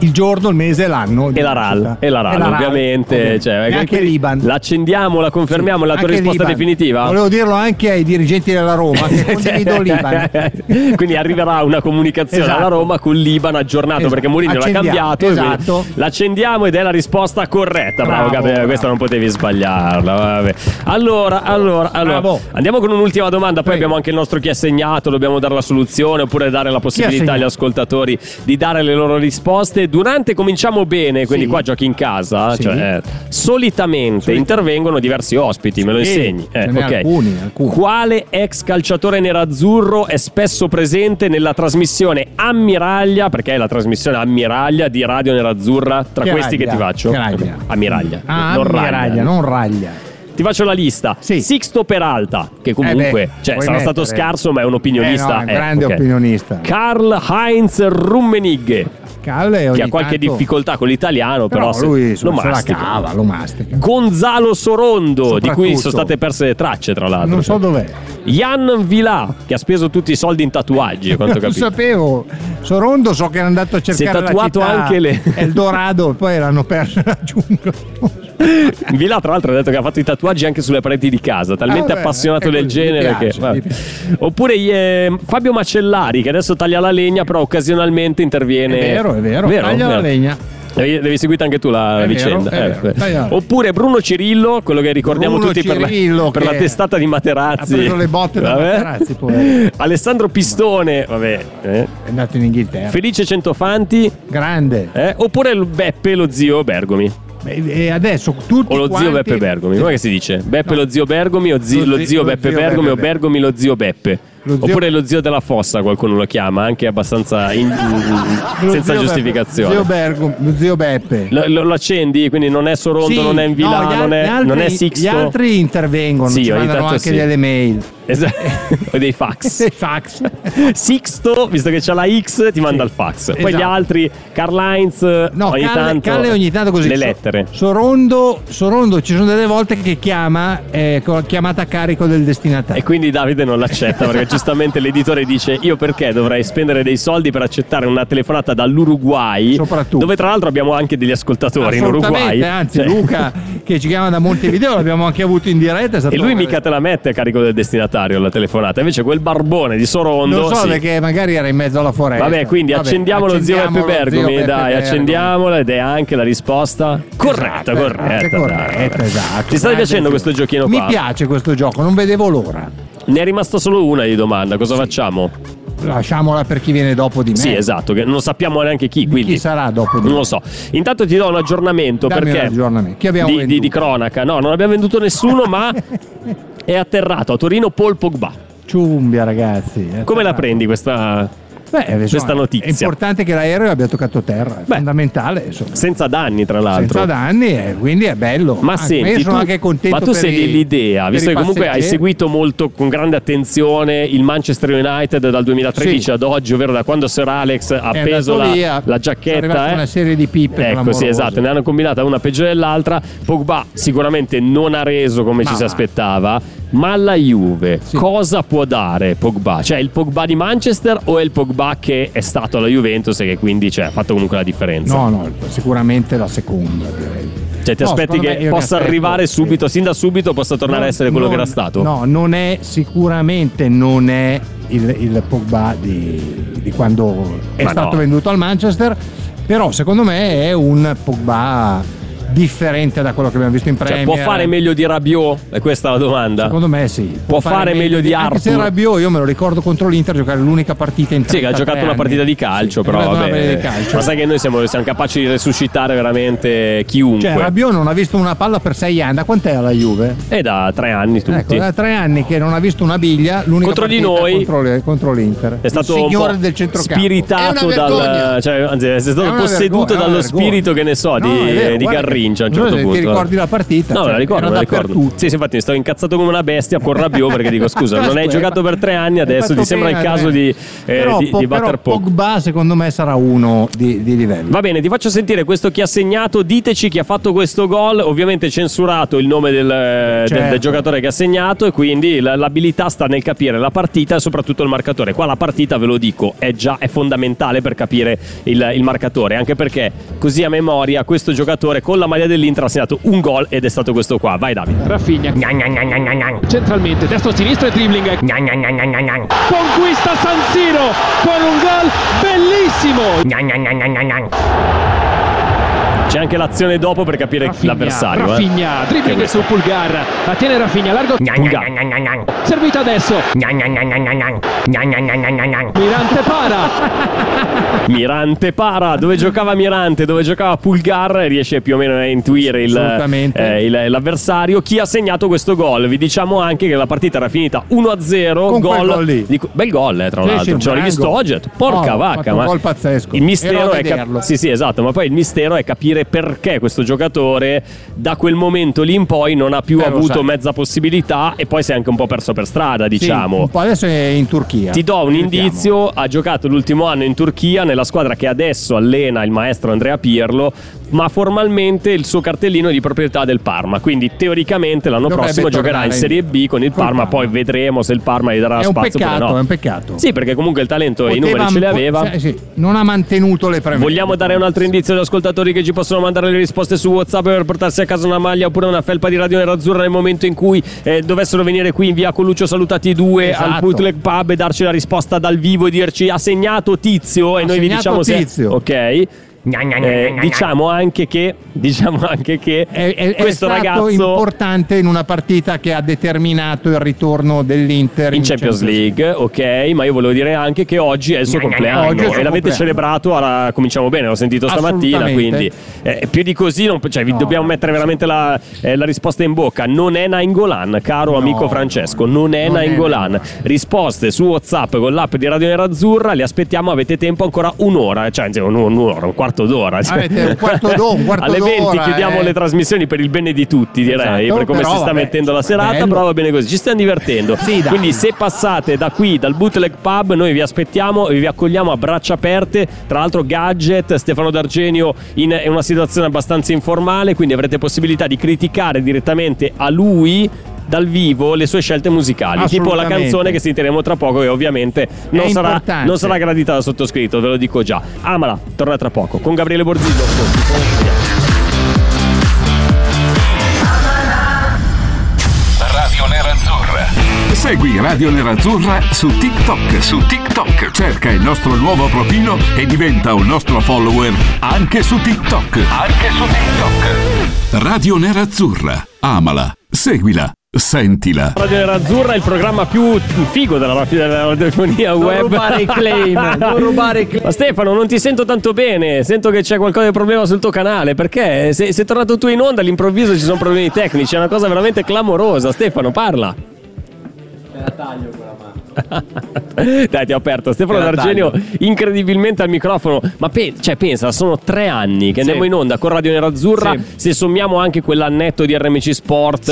il giorno, il mese e l'anno. di E la RAL, e la RAL, ovviamente. ok. Cioè, E anche l'Iban. L'accendiamo, la confermiamo, la tua risposta definitiva? Volevo dirlo anche ai dirigenti della Roma che condivido l'Iban. quindi arriverà una comunicazione Esatto. alla Roma con l'Iban aggiornato Esatto. perché Mourinho l'ha cambiato. esatto. L'accendiamo ed è la risposta corretta. Bravo, Bravo, Gabriele, questa non potevi sbagliarla. vabbè. Allora, allora, allora Bravo. andiamo con un'ultima domanda. Poi Prego. abbiamo anche il nostro chi ha segnato. Dobbiamo dare la soluzione oppure dare la possibilità agli ascoltatori di dare le loro risposte. Durante cominciamo bene, quindi Sì. qua giochi in casa. Sì. Cioè, eh, solitamente intervengono diversi ospiti, me lo Sì, insegni. Eh, ce n'è ok. alcuni, alcuni. Quale ex calciatore nerazzurro è spesso presente nella trasmissione Ammiraglia? Perché è la trasmissione Ammiraglia di Radio Nerazzurra. Tra Che questi che raglia? ti faccio? Che raglia? Ammiraglia. Ah, non non raglia. non raglia. Ti faccio la lista. Sì. Sixto Peralta, che comunque Eh beh, cioè, sarà stato mettere. scarso, ma è un opinionista. Eh no, è un eh, grande ok. opinionista. Karl Heinz Rummenigge, Calle che ha qualche tanto- difficoltà con l'italiano, però, Però se- lui lo se la mastica. cava, lo mastica. Gonzalo Sorondo, di cui sono state perse le tracce, tra l'altro. Non so dov'è. Jan Vilà, che ha speso tutti i soldi in tatuaggi, a quanto Non capito. sapevo. Sorondo so che era andato a Si è cercare tatuato la città anche le- Eldorado e poi l'hanno perso nella giungla. Vilà, tra l'altro, ha detto che ha fatto i tatuaggi anche sulle pareti di casa, talmente Ah, beh, appassionato del così, genere piace, che. vabbè. Oppure eh, Fabio Macellari, che adesso taglia la legna, però occasionalmente interviene. È vero, è vero. Taglia la legna. Devi, devi seguire anche tu la È vero, vicenda. è vero. Eh, Taglia la- Oppure Bruno Cirillo, quello che ricordiamo Bruno tutti per la, Cirillo per la testata di Materazzi. ha preso le botte da Vabbè. Materazzi, poverino. Alessandro Pistone, vabbè. eh. È andato in Inghilterra. Felice Centofanti. Grande. eh. Oppure Beppe, lo zio Bergomi. E adesso tutti O lo zio quanti- Beppe Bergomi, come che si dice? Beppe No. lo zio Bergomi o zi- Lo lo, zi- zio lo Beppe zio Bergomi o Beppe Bergomi lo zio Beppe? Lo zio- Oppure lo zio della fossa, qualcuno lo chiama, anche abbastanza in- senza zio giustificazione. Zio Bergo, lo zio Beppe. Lo, lo- lo accendi, quindi non è Sorondo, Sì, non è in Villa, no, al- non, è, altri, non è Sixto. Gli altri intervengono, Sì, ci mandano anche sì. delle mail. Esatto, dei fax. Dei fax. Sixto, visto che c'ha la X, ti manda il fax. Poi esatto. gli altri, Karl Heinz, No, ogni Calle, tanto. Calle ogni tanto così. Le lettere. Sorondo, Sorondo ci sono delle volte che chiama eh, chiamata a carico del destinatario. E quindi Davide non l'accetta perché giustamente l'editore dice io perché dovrei spendere dei soldi per accettare una telefonata dall'Uruguay Soprattutto. dove tra l'altro abbiamo anche degli ascoltatori in Uruguay anzi Cioè, Luca che ci chiama da Montevideo l'abbiamo anche avuto in diretta. e lui mica te la mette a carico del destinatario la telefonata invece quel barbone di Sorondo Non so sì. perché magari era in mezzo alla foresta. Vabbè, quindi Vabbè, accendiamo lo zio Beppe accendiamo lo zio Bergomi, Beppe dai, Bergomi. accendiamola ed è anche la risposta corretta, Esatto, corretta. anche dai. corretta, esatto. Ti sta piacendo zio. questo giochino Mi qua? piace questo gioco, non vedevo l'ora. Ne è rimasta solo una di domanda, cosa facciamo? Lasciamola per chi viene dopo di me. Sì, esatto, che non sappiamo neanche chi, quindi Chi sarà dopo di Non me? lo so. Intanto ti do un aggiornamento Dammi perché un aggiornamento. Chi abbiamo di, di- di cronaca. No, non abbiamo venduto nessuno, ma È atterrato a Torino Paul Pogba. Ciumbia, ragazzi. Come la prendi questa, Beh, insomma, questa notizia? È importante che l'aereo abbia toccato terra, è fondamentale. Insomma. Senza danni, tra l'altro. Senza danni, e quindi è bello. Ma Anche- senti, sono tu, anche contento ma tu sei dell'idea, visto che comunque hai seguito molto con grande attenzione il Manchester United dal 2013 Sì. ad oggi, ovvero da quando Sir Alex ha È appeso la, la giacchetta. arrivate eh. una serie di pippe Ecco, sì, esatto, ne hanno combinata una peggio dell'altra. Pogba sicuramente non ha reso come ci si aspettava, ma alla Juve cosa può dare Pogba? Cioè il Pogba di Manchester o è il Pogba che è stato alla Juventus e che quindi cioè, ha fatto comunque la differenza? No, no, sicuramente la seconda, direi. Cioè ti No, aspetti che possa arrivare subito, sin da subito possa tornare No, a essere quello non- che era stato? No, non è sicuramente non è il, il Pogba di, di quando è Ma stato no. venduto al Manchester, però secondo me è un Pogba differente da quello che abbiamo visto in Cioè, Premier. può fare meglio di Rabiot? È questa la domanda. Secondo me sì. Può fare meglio di Anche se Arthur? Rabiot, io me lo ricordo contro l'Inter giocare l'unica partita in Sì, che ha 33 giocato una anni. partita di calcio, Sì, però una vabbè. di calcio. Ma sai che noi siamo, siamo capaci di resuscitare veramente chiunque. Cioè, Rabiot non ha visto una palla per sei anni. Da quant'è alla Juve? È da tre anni tutti. Ecco, da tre anni che non ha visto una biglia. L'unica Contro di noi contro, le- contro l'Inter. È stato il un signore po' del centrocampo. spiritato dal. Cioè, anzi, è stato È una posseduto vergogna, dallo una spirito, che ne so, di, No, è vero, di guarda Garrincia a un certo se punto. Ti ricordi la partita? No, Cioè, me la ricordo, me la ricordo. Sì, sì, infatti mi stavo incazzato come una bestia con Rabiot perché dico scusa, non hai giocato per tre anni, adesso ti sembra il caso eh. di, eh, però, di, po- di però batter poco. Pogba secondo me sarà uno di, di livello. Va bene, ti faccio sentire questo chi ha segnato. Diteci chi ha fatto questo gol. Ovviamente censurato il nome del, del- Certo. del giocatore che ha segnato. E quindi la- l'abilità sta nel capire la partita e soprattutto il marcatore. Qua la partita, ve lo dico, è già è fondamentale per capire il, il marcatore. Anche perché così a memoria questo giocatore con la maglia dell'Inter ha segnato un gol ed è stato questo qua. Vai Davide. Raffigna. Centralmente, destro sinistro e dribbling. Conquista San Siro con un gol bellissimo. C'è anche l'azione dopo per capire Raffigna, l'avversario. eh. Raffigna, è dribbling su Pulgar. La tiene Raffigna, largo. Pulgar. Servita adesso. Mirante para. Mirante para, dove giocava Mirante, dove giocava Pulgar, riesce più o meno a intuire il, eh, il- l'avversario. Chi ha segnato questo gol? Vi diciamo anche che la partita era finita 1-0. Con quel gol gol lì. di- bel gol, eh, tra Sì, l'altro. l'ho gran rivisto gol. oggi. ho Porca Oh, vacca, un gol pazzesco. Il mistero è cap- sì, sì, esatto. Ma poi il mistero è capire perché questo giocatore da quel momento lì in poi non ha più Eh, avuto mezza possibilità e poi si è anche un po' perso per strada, Sì, diciamo. po' adesso è in Turchia. Ti do un indizio, ha giocato l'ultimo anno in Turchia nella squadra che adesso allena il maestro Andrea Pirlo, ma formalmente il suo cartellino è di proprietà del Parma, quindi teoricamente l'anno Dovrebbe prossimo giocherà in Serie B con il Parma, Parma. poi vedremo se il Parma gli darà È spazio oppure peccato, no. è un peccato. Sì, perché comunque il talento e i numeri ce li aveva. sì, sì, non ha mantenuto le premesse. Vogliamo dare un altro indizio agli ascoltatori che ci possono mandare le risposte su WhatsApp per portarsi a casa una maglia oppure una felpa di Radio Nerazzurra nel momento in cui eh, dovessero venire qui in via Coluccio Salutati 2 al Esatto. Bootleg Pub e darci la risposta dal vivo e dirci ha segnato Tizio? E Ha noi vi diciamo se Tizio. ok. Eh, diciamo anche che diciamo anche che È, è- è questo stato ragazzo importante in una partita che ha determinato il ritorno dell'Inter in Champions League, ok, ma io volevo dire anche che oggi è il suo compleanno è il suo e l'avete compleanno. celebrato, alla- cominciamo bene, l'ho sentito stamattina, quindi eh, più di così non- cioè, vi No. dobbiamo mettere veramente la, eh, la risposta in bocca. Non è Nainggolan, caro No, amico Francesco, non è non è Nainggolan. Risposte su WhatsApp con l'app di Radio Nerazzurra, le aspettiamo, avete tempo ancora un'ora, cioè anzi un'ora, un quarto d'ora. cioè. Avete un quarto d'ora, un quarto Alle 20 d'ora, chiudiamo eh. le trasmissioni per il bene di tutti, direi, Esatto, per come però si sta vabbè, mettendo la serata, bello. però va bene così, ci stiamo divertendo. Sì. Quindi se passate da qui, dal Bootleg Pub, noi vi aspettiamo e vi accogliamo a braccia aperte. Tra l'altro gadget, Stefano D'Argenio in è una situazione abbastanza informale, quindi avrete possibilità di criticare direttamente a lui dal vivo le sue scelte musicali, tipo la canzone che sentiremo tra poco che ovviamente non sarà, non sarà gradita dal sottoscritto, ve lo dico già. Amala, torna tra poco con Gabriele Borzillo. Radio Nerazzurra. Segui Radio Nerazzurra su TikTok. Su TikTok. Cerca il nostro nuovo profilo e diventa un nostro follower anche su TikTok. Anche su TikTok. Radio Nerazzurra. Amala. Seguila. Sentila. Radio Nerazzurra è il programma più figo della, radiofonia web. rubare i claim, non rubare i claim. Ma Stefano, non ti sento tanto bene. Sento che c'è qualcosa di problema sul tuo canale. Perché? Sei, sei tornato tu in onda, all'improvviso ci sono problemi tecnici. È una cosa veramente clamorosa. Stefano, parla. la taglio quella. Dai, ti ho aperto. Stefano D'Argenio, incredibilmente al microfono. Ma pe- cioè, pensa, sono tre anni che Sì. andiamo in onda con Radio Nerazzurra. Sì. Se sommiamo anche quell'annetto di RMC Sport,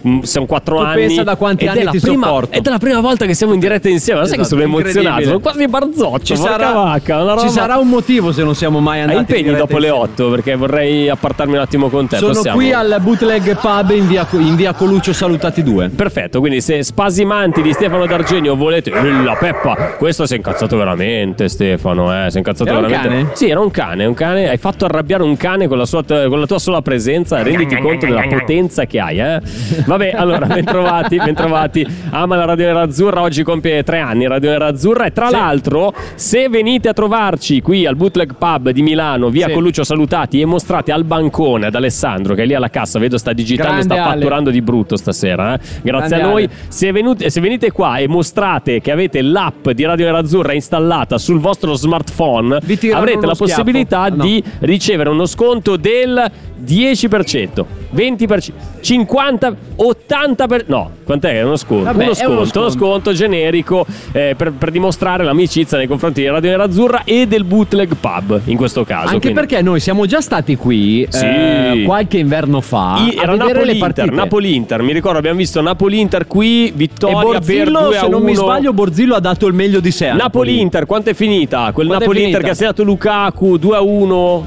Sì. mh, sono quattro Tu anni. pensa da quanti anni ti prima, sopporto. È la prima volta che siamo in diretta insieme. Ma sai che Esatto, sono emozionato? Sono quasi barzoccio. Ci sarà, vacca, ci sarà un motivo se non siamo mai andati in impegni diretta dopo le insieme. 8 perché vorrei appartarmi un attimo con te. Sono Possiamo? qui al Bootleg Pub in via, in via Coluccio Salutati 2. Perfetto, quindi se spasimanti di Stefano D'Argenio volete la peppa, questo si è incazzato veramente Stefano, eh, si è incazzato Era un veramente. cane? Sì, era un cane, un cane, hai fatto arrabbiare un cane con la, sua- con la tua sola presenza, renditi conto della potenza che hai, eh. Vabbè, allora, bentrovati, bentrovati. Ama la Radio Nerazzurra, oggi compie tre anni Radio Nerazzurra e tra l'altro, se venite a trovarci qui al Bootleg Pub di Milano, via Sì. Coluccio Salutati e mostrate al bancone ad Alessandro che è lì alla cassa, vedo sta digitando, Grande sta Ale. fatturando di brutto stasera, eh. Grazie Grande a noi. Ale. Se, venuti- se venite qua e mostrate che avete l'app di Radio Nerazzurra installata sul vostro smartphone, avrete la schiaffo. possibilità Ah, no. di ricevere uno sconto del 10%, 20%, 50%, 80%. No, quant'è? È uno sconto. Vabbè, uno sconto, uno uno sconto. sconto generico eh, per, per dimostrare l'amicizia nei confronti di Radio Nerazzurra e del bootleg pub in questo caso. Anche quindi- perché noi siamo già stati qui Sì. eh, qualche inverno fa I- a era Napoli-Inter. Napoli-Inter, mi ricordo abbiamo visto Napoli-Inter qui, e vittoria per Borzillo, 2 a se non mi 1. sbaglio, Borzillo ha dato il meglio di sé. Napoli-Inter, quanto è finita? Quel Napoli-Inter che ha segnato Lukaku 2 a 1,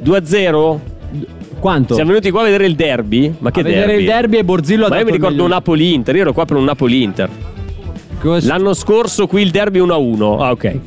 2 a 0? Quanto? Siamo venuti qua a vedere il derby? Ma che a vedere derby? il derby e Borzillo ha Ma io mi ricordo un Napoli-Inter, io ero qua per un Napoli-Inter. L'anno scorso qui il derby 1 a 1. Ah, ok.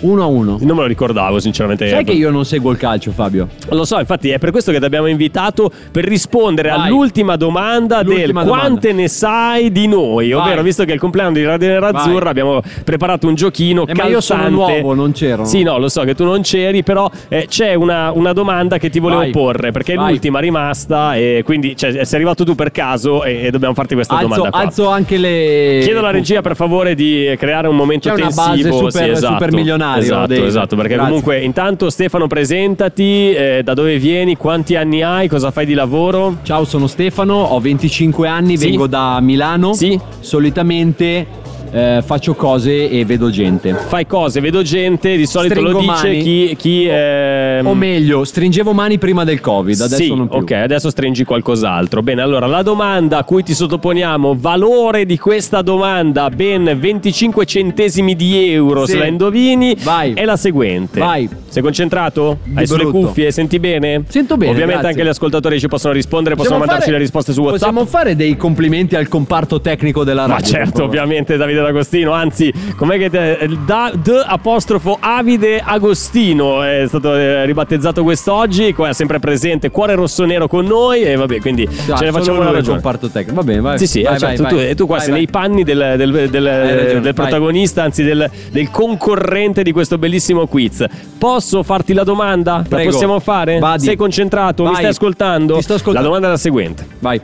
1 a 1. Non me lo ricordavo, sinceramente. Sai che io non seguo il calcio, Fabio? Lo so, infatti è per questo che ti abbiamo invitato per rispondere Vai. all'ultima domanda L'ultima del domanda. quante ne sai di noi, Vai. ovvero visto che è il compleanno di Radio Nerazzurra Vai. abbiamo preparato un giochino Eh, ma io sono calzante. nuovo, non c'ero. Sì, no, lo so che tu non c'eri, però eh, c'è una, una domanda che ti volevo porre perché è l'ultima rimasta e quindi cioè, sei arrivato tu per caso e, e dobbiamo farti questa Alzo, domanda qua. alzo anche le. Chiedo alla regia per favore di creare un momento C'è una tensivo. base super- sì, esatto. super milionario, Esatto, Dave. esatto. Perché Grazie. comunque, intanto, Stefano, presentati. eh, da dove vieni? Quanti anni hai? Cosa fai di lavoro? Ciao, sono Stefano, ho 25 anni, Sì. vengo da Milano. Sì. Solitamente eh, faccio cose e vedo gente. Fai cose, vedo gente. Di solito lo Stringo dice mani. chi. chi ehm, O meglio, stringevo mani prima del Covid, adesso sì, non più. ok, adesso stringi qualcos'altro. Bene, allora la domanda a cui ti sottoponiamo, valore di questa domanda, ben 25 centesimi di euro Sì. se la indovini, Vai. è la seguente. Vai. Sei concentrato? Hai sulle brutto. cuffie? Senti bene? Sento bene, Ovviamente grazie. anche gli ascoltatori ci possono rispondere, possono Possiamo mandarci fare- le risposte su WhatsApp. Possiamo fare dei complimenti al comparto tecnico della radio? Ma certo, ovviamente Davide D'Agostino, anzi, com'è che te- da, d apostrofo Avide Agostino è stato eh, ribattezzato quest'oggi, qua è sempre presente, cuore rosso-nero con noi e vabbè, quindi Ah, ce ne facciamo una ragione. comparto tecnico. Va bene, vai. Sì, sì, vai, eh, certo, vai, tu, vai. e tu qua Vai, sei vai. nei panni del, del- del- ragione, del vai. protagonista, anzi del, del concorrente di questo bellissimo quiz. Posso farti la domanda? La Prego. possiamo fare? Vadi. Sei concentrato? Mi Vai. stai ascoltando? Ti sto ascoltando. La domanda è la seguente. Vai.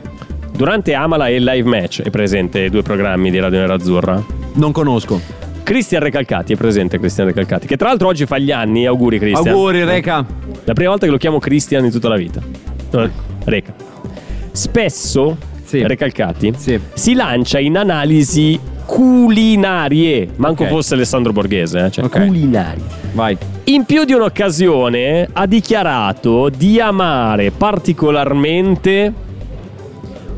Durante Amala e Live Match è presente due programmi di Radio Nerazzurra? Non conosco. Cristian Recalcati è presente Cristian Recalcati che tra l'altro oggi fa gli anni auguri Cristian Auguri, Reca. la prima volta che lo chiamo Cristian in tutta la vita Reca spesso Sì. Recalcati Sì. si lancia in analisi culinarie manco Ok. fosse Alessandro Borghese eh, cioè Ok. culinarie Vai. in più di un'occasione ha dichiarato di amare particolarmente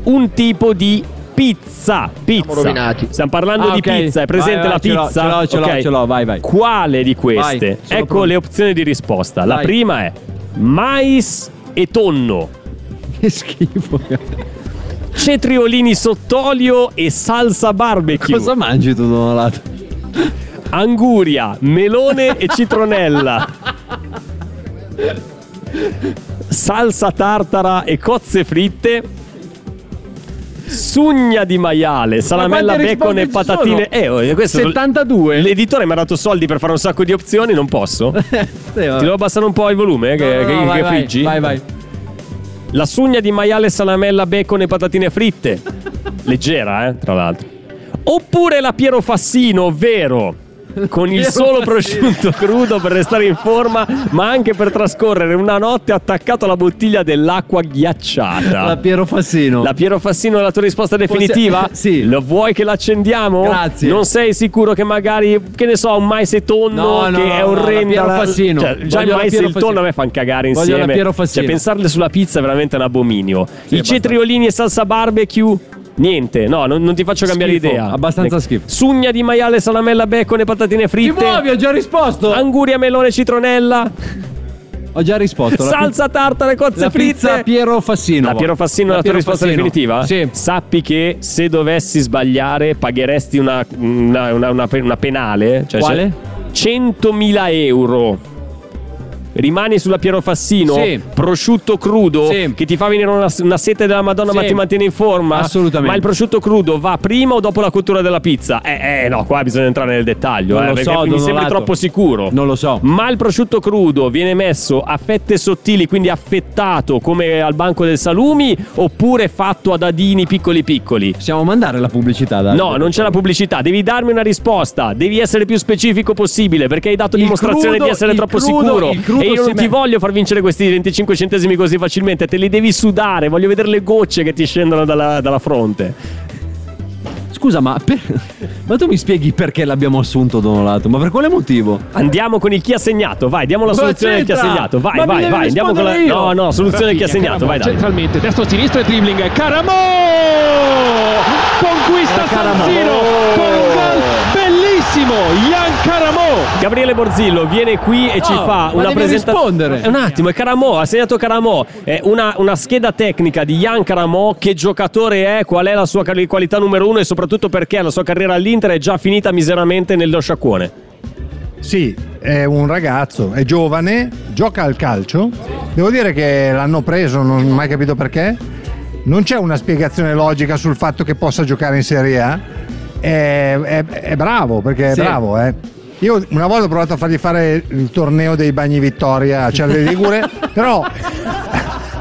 un tipo di pizza. Pizza. Stiamo parlando Ah, di ok. pizza. È presente Vai, vai, la pizza? ce l'ho, ce l'ho, Ok. ce l'ho, vai, vai. Quale di queste? Vai, ecco pronto. le opzioni di risposta. La prima è mais e tonno, Che schifo. cetriolini sott'olio e salsa barbecue, Cosa mangi tu da un lato? anguria, melone e citronella. Salsa tartara e cozze fritte. Sugna di maiale, salamella, bacon e patatine. Eh, oh, questo 72? L'editore mi ha dato soldi per fare un sacco di opzioni, non posso. Ti devo abbassare un po' il volume, eh, che, No, no, che- no, vai, che vai, friggi? Vai, vai. La sugna di maiale, salamella, bacon e patatine fritte. Leggera, eh, tra l'altro. Oppure la Piero Fassino, ovvero con il solo prosciutto crudo per restare in forma, ma anche per trascorrere una notte attaccato alla bottiglia dell'acqua ghiacciata. La Piero Fassino. La Piero Fassino è la tua risposta Forse- definitiva? sì. Lo vuoi che l'accendiamo? Grazie. Non sei sicuro che magari, che ne so, un mais e tonno No, che no, è no, la. Piero Fassino. Cioè, già il Voglio mais e il tonno a me fanno cagare Voglio insieme. la Piero Fassino. Cioè, pensarle sulla pizza è veramente un abominio. I abbastanza. cetriolini e salsa barbecue. Niente, no, non, non ti faccio cambiare Schifo, idea. abbastanza Ne- schifo. Sugna di maiale, salamella, bacon e patatine Ti fritte. muovi, ho già risposto. Anguria, melone, citronella. Ho già risposto. La Salsa tartare, cozze La fritte. pizza Piero Fassino. La Piero Fassino è la tua Piero risposta Fassino. definitiva? Sì. Sappi che se dovessi sbagliare pagheresti una, una, una- una pe- una penale. Cioè Quale? c'è 100.000 euro. Rimani sulla Piero Fassino, Sì. prosciutto crudo Sì. che ti fa venire una, una sete della Madonna ma Sì. ti mantiene in forma. Assolutamente. Ma il prosciutto crudo va prima o dopo la cottura della pizza? Eh, eh, no, qua bisogna entrare nel dettaglio. Non eh, lo so, mi Donolato. troppo sicuro. Non lo so. Ma il prosciutto crudo viene messo a fette sottili, quindi affettato come al banco del salumi, oppure fatto a dadini piccoli piccoli? Possiamo mandare la pubblicità, dai. No, non c'è la pubblicità, devi darmi una risposta, devi essere più specifico possibile perché hai dato Il dimostrazione crudo- di essere troppo crudo- sicuro. il crudo E io non ti me- voglio far vincere questi 25 centesimi così facilmente, te li devi sudare, voglio vedere le gocce che ti scendono dalla, dalla fronte. Scusa, ma, per- ma tu mi spieghi perché l'abbiamo assunto Donolato? Ma per quale motivo? Andiamo con il chi ha segnato, vai, diamo la soluzione del chi ha segnato, vai, Ma vai, vai, andiamo con la... io! No, no, soluzione del chi ha segnato, vai, Caramo, dai. Centralmente, destro sinistro e dribbling. Caramo! Conquista San Siro con un gol bellissimo. Ian Caramo. Gabriele Borzillo viene qui e ci No, fa ma una presentazione. rispondere. Un attimo, è Caramo, ha segnato Caramo. È una, una scheda tecnica di Ian Caramo. Che giocatore è? Qual è la sua quali- qualità numero uno? E soprattutto perché la sua carriera all'Inter è già finita miseramente nello sciacquone. Sì, è un ragazzo, è giovane, gioca al calcio. Devo dire che l'hanno preso, non ho mai capito perché. Non c'è una spiegazione logica sul fatto che possa giocare in Serie A. È, è- è bravo, perché è Sì. bravo, eh. Io una volta ho provato a fargli fare il torneo dei bagni Vittoria a Cerre Ligure, però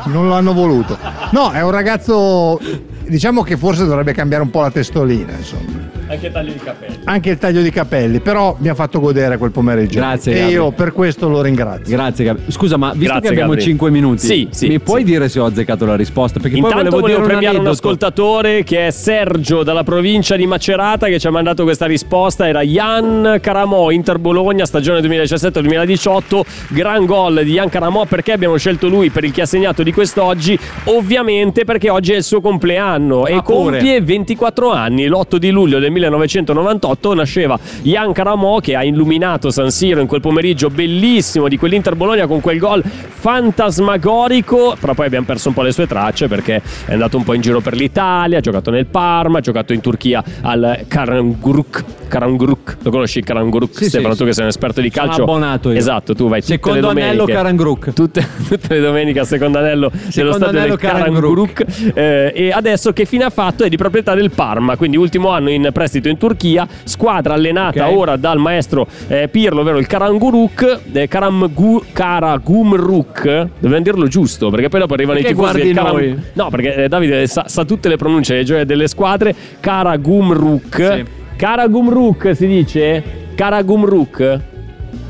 non l'hanno voluto. No, è un ragazzo, diciamo che forse dovrebbe cambiare un po' la testolina, insomma. Anche taglio di capelli. Anche il taglio di capelli, però mi ha fatto godere quel pomeriggio. Grazie, E Gabri. io per questo lo ringrazio. Grazie, Gabri. Scusa, ma visto Grazie, che abbiamo Gabri. 5 minuti, Sì, sì, mi puoi sì. dire se ho azzeccato la risposta? Perché Intanto poi volevo, volevo dire premiare un, aneddoto. ascoltatore che è Sergio dalla provincia di Macerata che ci ha mandato questa risposta. Era Jan Caramò, Inter Bologna, stagione 2017-2018. Gran gol di Jan Caramò. Perché abbiamo scelto lui per il che ha segnato di quest'oggi? Ovviamente perché oggi è il suo compleanno e Ah, pure. compie 24 anni. L'8 di luglio del 1998 nasceva Jan Caramò che ha illuminato San Siro in quel pomeriggio bellissimo di quell'Inter Bologna con quel gol fantasmagorico. Però poi abbiamo perso un po' le sue tracce perché è andato un po' in giro per l'Italia, ha giocato nel Parma, ha giocato in Turchia al Karanguruk. Karanguruk, lo conosci il Karanguruk? Sì, Stefano, sì, tu che sì. sei un esperto di Sono calcio. abbonato io. Esatto, tu vai tutte Secondo le domeniche. anello Karangruk. Tutte, tutte le domeniche a secondo anello dello Secondo stadio anello del Karanguruk. Eh, e adesso che fine ha fatto è di proprietà del Parma, quindi ultimo anno in prestito in Turchia, squadra allenata Ok. ora dal maestro eh, Pirlo, ovvero il Karanguruk, eh, Karamgu, Karagumruk, dobbiamo dirlo giusto, perché poi dopo arrivano Perché i tifosi del Karam- noi? No, perché eh, Davide sa, sa tutte le pronunce cioè delle squadre, Karagumruk. Sì. Karagumruk si dice? Karagumruk?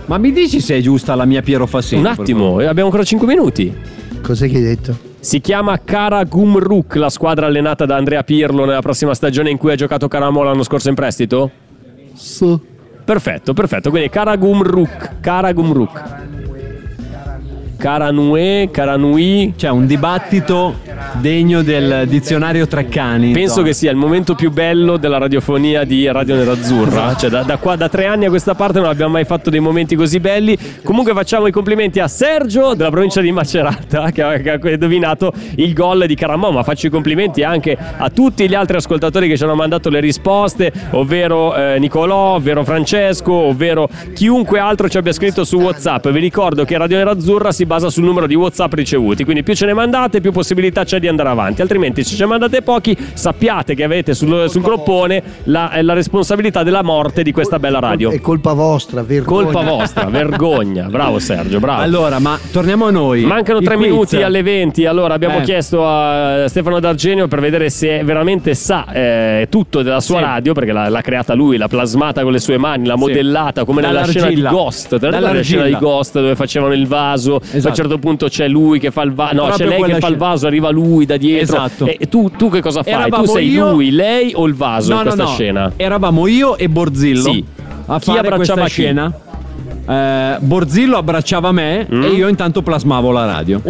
Ma mi dici se è giusta la mia Piero Fassino? Un attimo, abbiamo ancora 5 minuti. Cos'è che hai detto? Si chiama Karagumruk, la squadra allenata da Andrea Pirlo nella prossima stagione in cui ha giocato Caramo l'anno scorso in prestito? Sì. Perfetto, perfetto. Quindi Karagumruk, Karagumruk. Karanue, Karanui. C'è un dibattito degno del dizionario Treccani. Penso che sia il momento più bello della radiofonia di Radio Nerazzurra. Cioè, da, da qua, da tre anni a questa parte non abbiamo mai fatto dei momenti così belli. Comunque, facciamo i complimenti a Sergio della provincia di Macerata che ha, che ha indovinato il gol di Caramò. Ma faccio i complimenti anche a tutti gli altri ascoltatori che ci hanno mandato le risposte, ovvero eh, Nicolò, ovvero Francesco, ovvero chiunque altro ci abbia scritto su WhatsApp. Vi ricordo che Radio Nerazzurra si basa sul numero di WhatsApp ricevuti. Quindi, più ce ne mandate, più possibilità c'è di andare avanti. Altrimenti, se ci mandate pochi, sappiate che avete sul, sul groppone la, eh, la responsabilità della morte di questa bella radio. È colpa vostra, vergogna. Colpa vostra, vergogna. Bravo Sergio, bravo. Allora, ma torniamo a noi. Mancano tre minuti alle 20. Allora abbiamo Eh. chiesto a Stefano D'Argenio per vedere se veramente sa eh, tutto della sua Sì. radio, perché l'ha, l'ha creata lui, l'ha plasmata con le sue mani, l'ha Sì. modellata come nella scena di. Ghost. Te la scena di. Ghost dove facevano il vaso? A un Esatto. certo punto c'è lui che fa il vaso. No, Proprio c'è lei che fa il vaso, arriva lui da dietro. Esatto. E tu, tu che cosa fai? Eravamo tu sei io- lui, lei o il vaso No, in no, questa no. scena? Eravamo io e Borzillo Sì. a Chi fare abbracciava questa chi? scena. Eh, Borzillo abbracciava me Mm. e io intanto plasmavo la radio.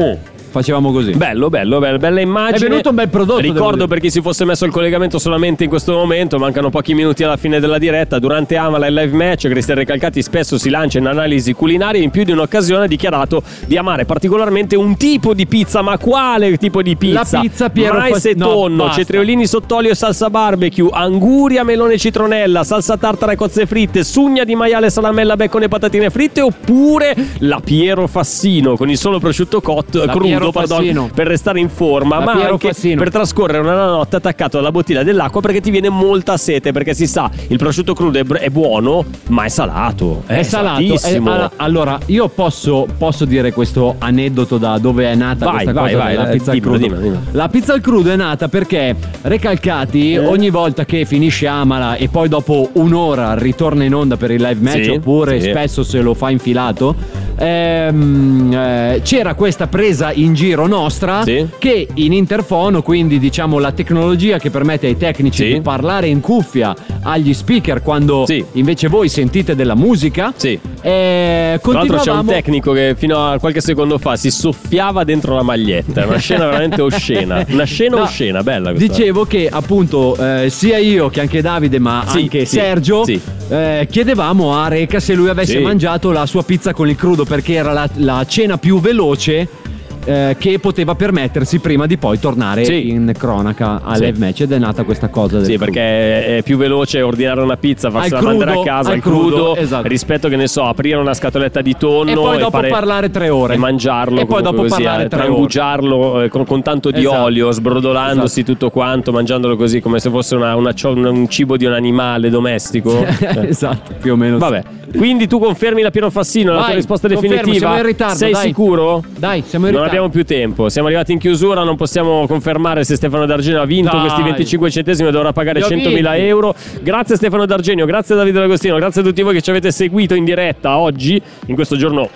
Facevamo così. Bello, bello, bello, bella immagine. È venuto un bel prodotto, Ricordo per chi si fosse messo il collegamento solamente in questo momento, mancano pochi minuti alla fine della diretta. Durante Amala e live match, Cristian Recalcati spesso si lancia in analisi culinarie in più di un'occasione ha dichiarato di amare particolarmente un tipo di pizza. Ma quale tipo di pizza? La pizza Piero Mais Fas- e no, tonno, basta. cetriolini sott'olio e salsa barbecue, anguria, melone e citronella, salsa tartara e cozze fritte, sugna di maiale, salamella, bacon e patatine fritte oppure la Piero Fassino con il solo prosciutto cotto, crudo, Fassino. per restare in forma, ma anche Fassino. per trascorrere una notte attaccato alla bottiglia dell'acqua perché ti viene molta sete, perché si sa, il prosciutto crudo è, è buono, ma è salato. È, È salato. salatissimo. Eh, allora, io posso, posso dire questo aneddoto da dove è nata Vai, questa vai, cosa vai, della eh, pizza al crudo. dimmelo, dimmelo. La pizza al crudo è nata perché Recalcati Eh? ogni volta che finisce Amala e poi dopo un'ora ritorna in onda per il live match Sì, oppure sì. spesso se lo fa infilato ehm, eh, c'era questa presa in giro nostra Sì. che in interfono quindi diciamo la tecnologia che permette ai tecnici Sì. di parlare in cuffia agli speaker quando Sì. invece voi sentite della musica Sì. eh, Tra l'altro c'è un tecnico che fino a qualche secondo fa si soffiava dentro la maglietta. Una scena veramente oscena. Una scena No, oscena, bella questa. Dicevo che appunto eh, sia io che anche Davide, ma anche Sergio, eh, chiedevamo a Reca se lui avesse mangiato la sua pizza con il crudo perché era la, la cena più veloce. Eh, che poteva permettersi prima di poi tornare Sì. in cronaca al Sì. live match ed è nata questa cosa Sì, crudo. perché è più veloce ordinare una pizza, farsela crudo, mandare a casa al crudo, crudo, esatto. rispetto che ne so, aprire una scatoletta di tonno e poi dopo fare- parlare tre ore e mangiarlo e poi dopo così, parlare eh, tre ore trangugiarlo eh, con, con tanto di Esatto. olio, sbrodolandosi Esatto. tutto quanto, mangiandolo così come se fosse una- una un, cibo di un animale domestico. Esatto più o meno. Vabbè, quindi tu confermi la Piero Fassino, la Vai, tua risposta confermo, definitiva? siamo in ritardo, Sei dai. sicuro? dai siamo in ritardo abbiamo più tempo, siamo arrivati in chiusura, non possiamo confermare se Stefano D'Argenio ha vinto Dai. questi 25 centesimi e dovrà pagare Li ho 100.000 vinti. euro. Grazie Stefano D'Argenio, grazie Davide D'Agostino, grazie a tutti voi che ci avete seguito in diretta oggi, in questo giorno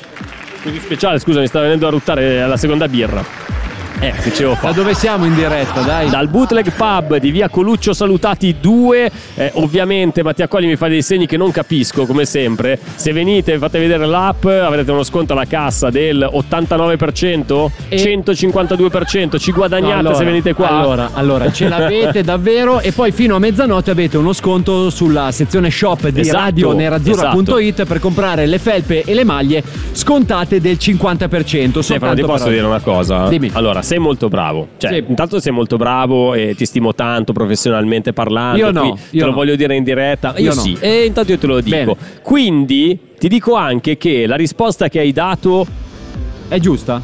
così speciale, scusa mi sta venendo a ruttare la seconda birra. Eh, che ce devo da dove siamo in diretta dai Dal bootleg pub di via Coluccio Salutati 2. Eh, ovviamente Mattia Colli mi fa dei segni che non capisco, come sempre. Se venite e fate vedere l'app, avrete uno sconto alla cassa del 89%, E- 152%. Ci guadagnate Allora, se venite qua. Allora, allora, ce l'avete davvero e poi fino a mezzanotte avete uno sconto sulla sezione shop di Esatto, radionerazzurra.it per comprare le felpe e le maglie scontate del 50%. Stefano, ti posso oggi. dire una cosa? Dimmi. Allora, sei molto bravo. Cioè, Sì. intanto sei molto bravo e ti stimo tanto professionalmente parlando. Io no, io te lo no. voglio dire in diretta. Io, Io no. sì. E intanto io te lo dico. Bene. Quindi ti dico anche che la risposta che hai dato È giusta?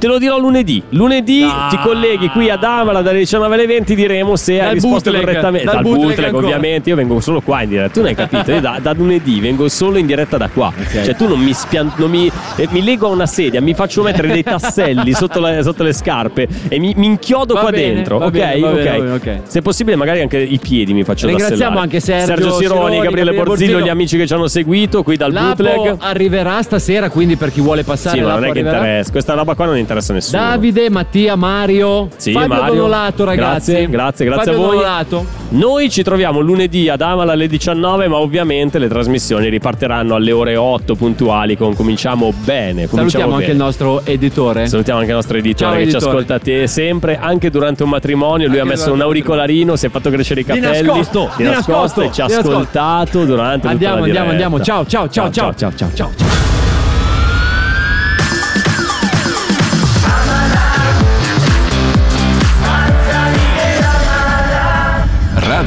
Te lo dirò lunedì. Lunedì Ah. ti colleghi qui ad Amala dalle 19 alle 20. Diremo se hai Dal risposto bootleg, correttamente. dal Dal bootleg bootleg, ovviamente. Io vengo solo qua in diretta. Tu non hai capito. Io da, da lunedì vengo solo in diretta da qua. Cioè, tu non mi spian- non mi, eh, mi lego a una sedia, mi faccio mettere dei tasselli sotto, la- sotto le scarpe e mi, mi inchiodo Va qua bene, dentro. ok, bene, va ok. bene, bene, ok. Se possibile, magari anche i piedi mi faccio Ringraziamo tassellare. anche Sergio Sergio Sironi, Sironi, Gabriele Gabriele Borzillo, Borzillo. gli amici che ci hanno seguito qui dal L'app bootleg. arriverà stasera, quindi per chi vuole passare Sì, ma non è che interessa. Questa roba qua non interessa a nessuno. Davide, Mattia, Mario, Sì, Fabio Mario. Donolato, ragazzi. Grazie, grazie, grazie Fabio a voi. Donolato. Noi ci troviamo lunedì ad Amala alle 19, ma ovviamente le trasmissioni riparteranno alle ore 8 puntuali. Con cominciamo bene. Cominciamo Salutiamo anche bene. il nostro editore. Salutiamo anche il nostro editore Ciao, che editore. ci ascolta te sempre, anche durante un matrimonio. Lui Anche ha messo un auricolarino, si è fatto crescere i Di capelli. nascosto, di di nascosto nascosto, e ci ha di nascosto. ascoltato durante Andiamo, tutta la andiamo, diretta. andiamo. Ciao, ciao, ciao, ciao, ciao, ciao, ciao, ciao.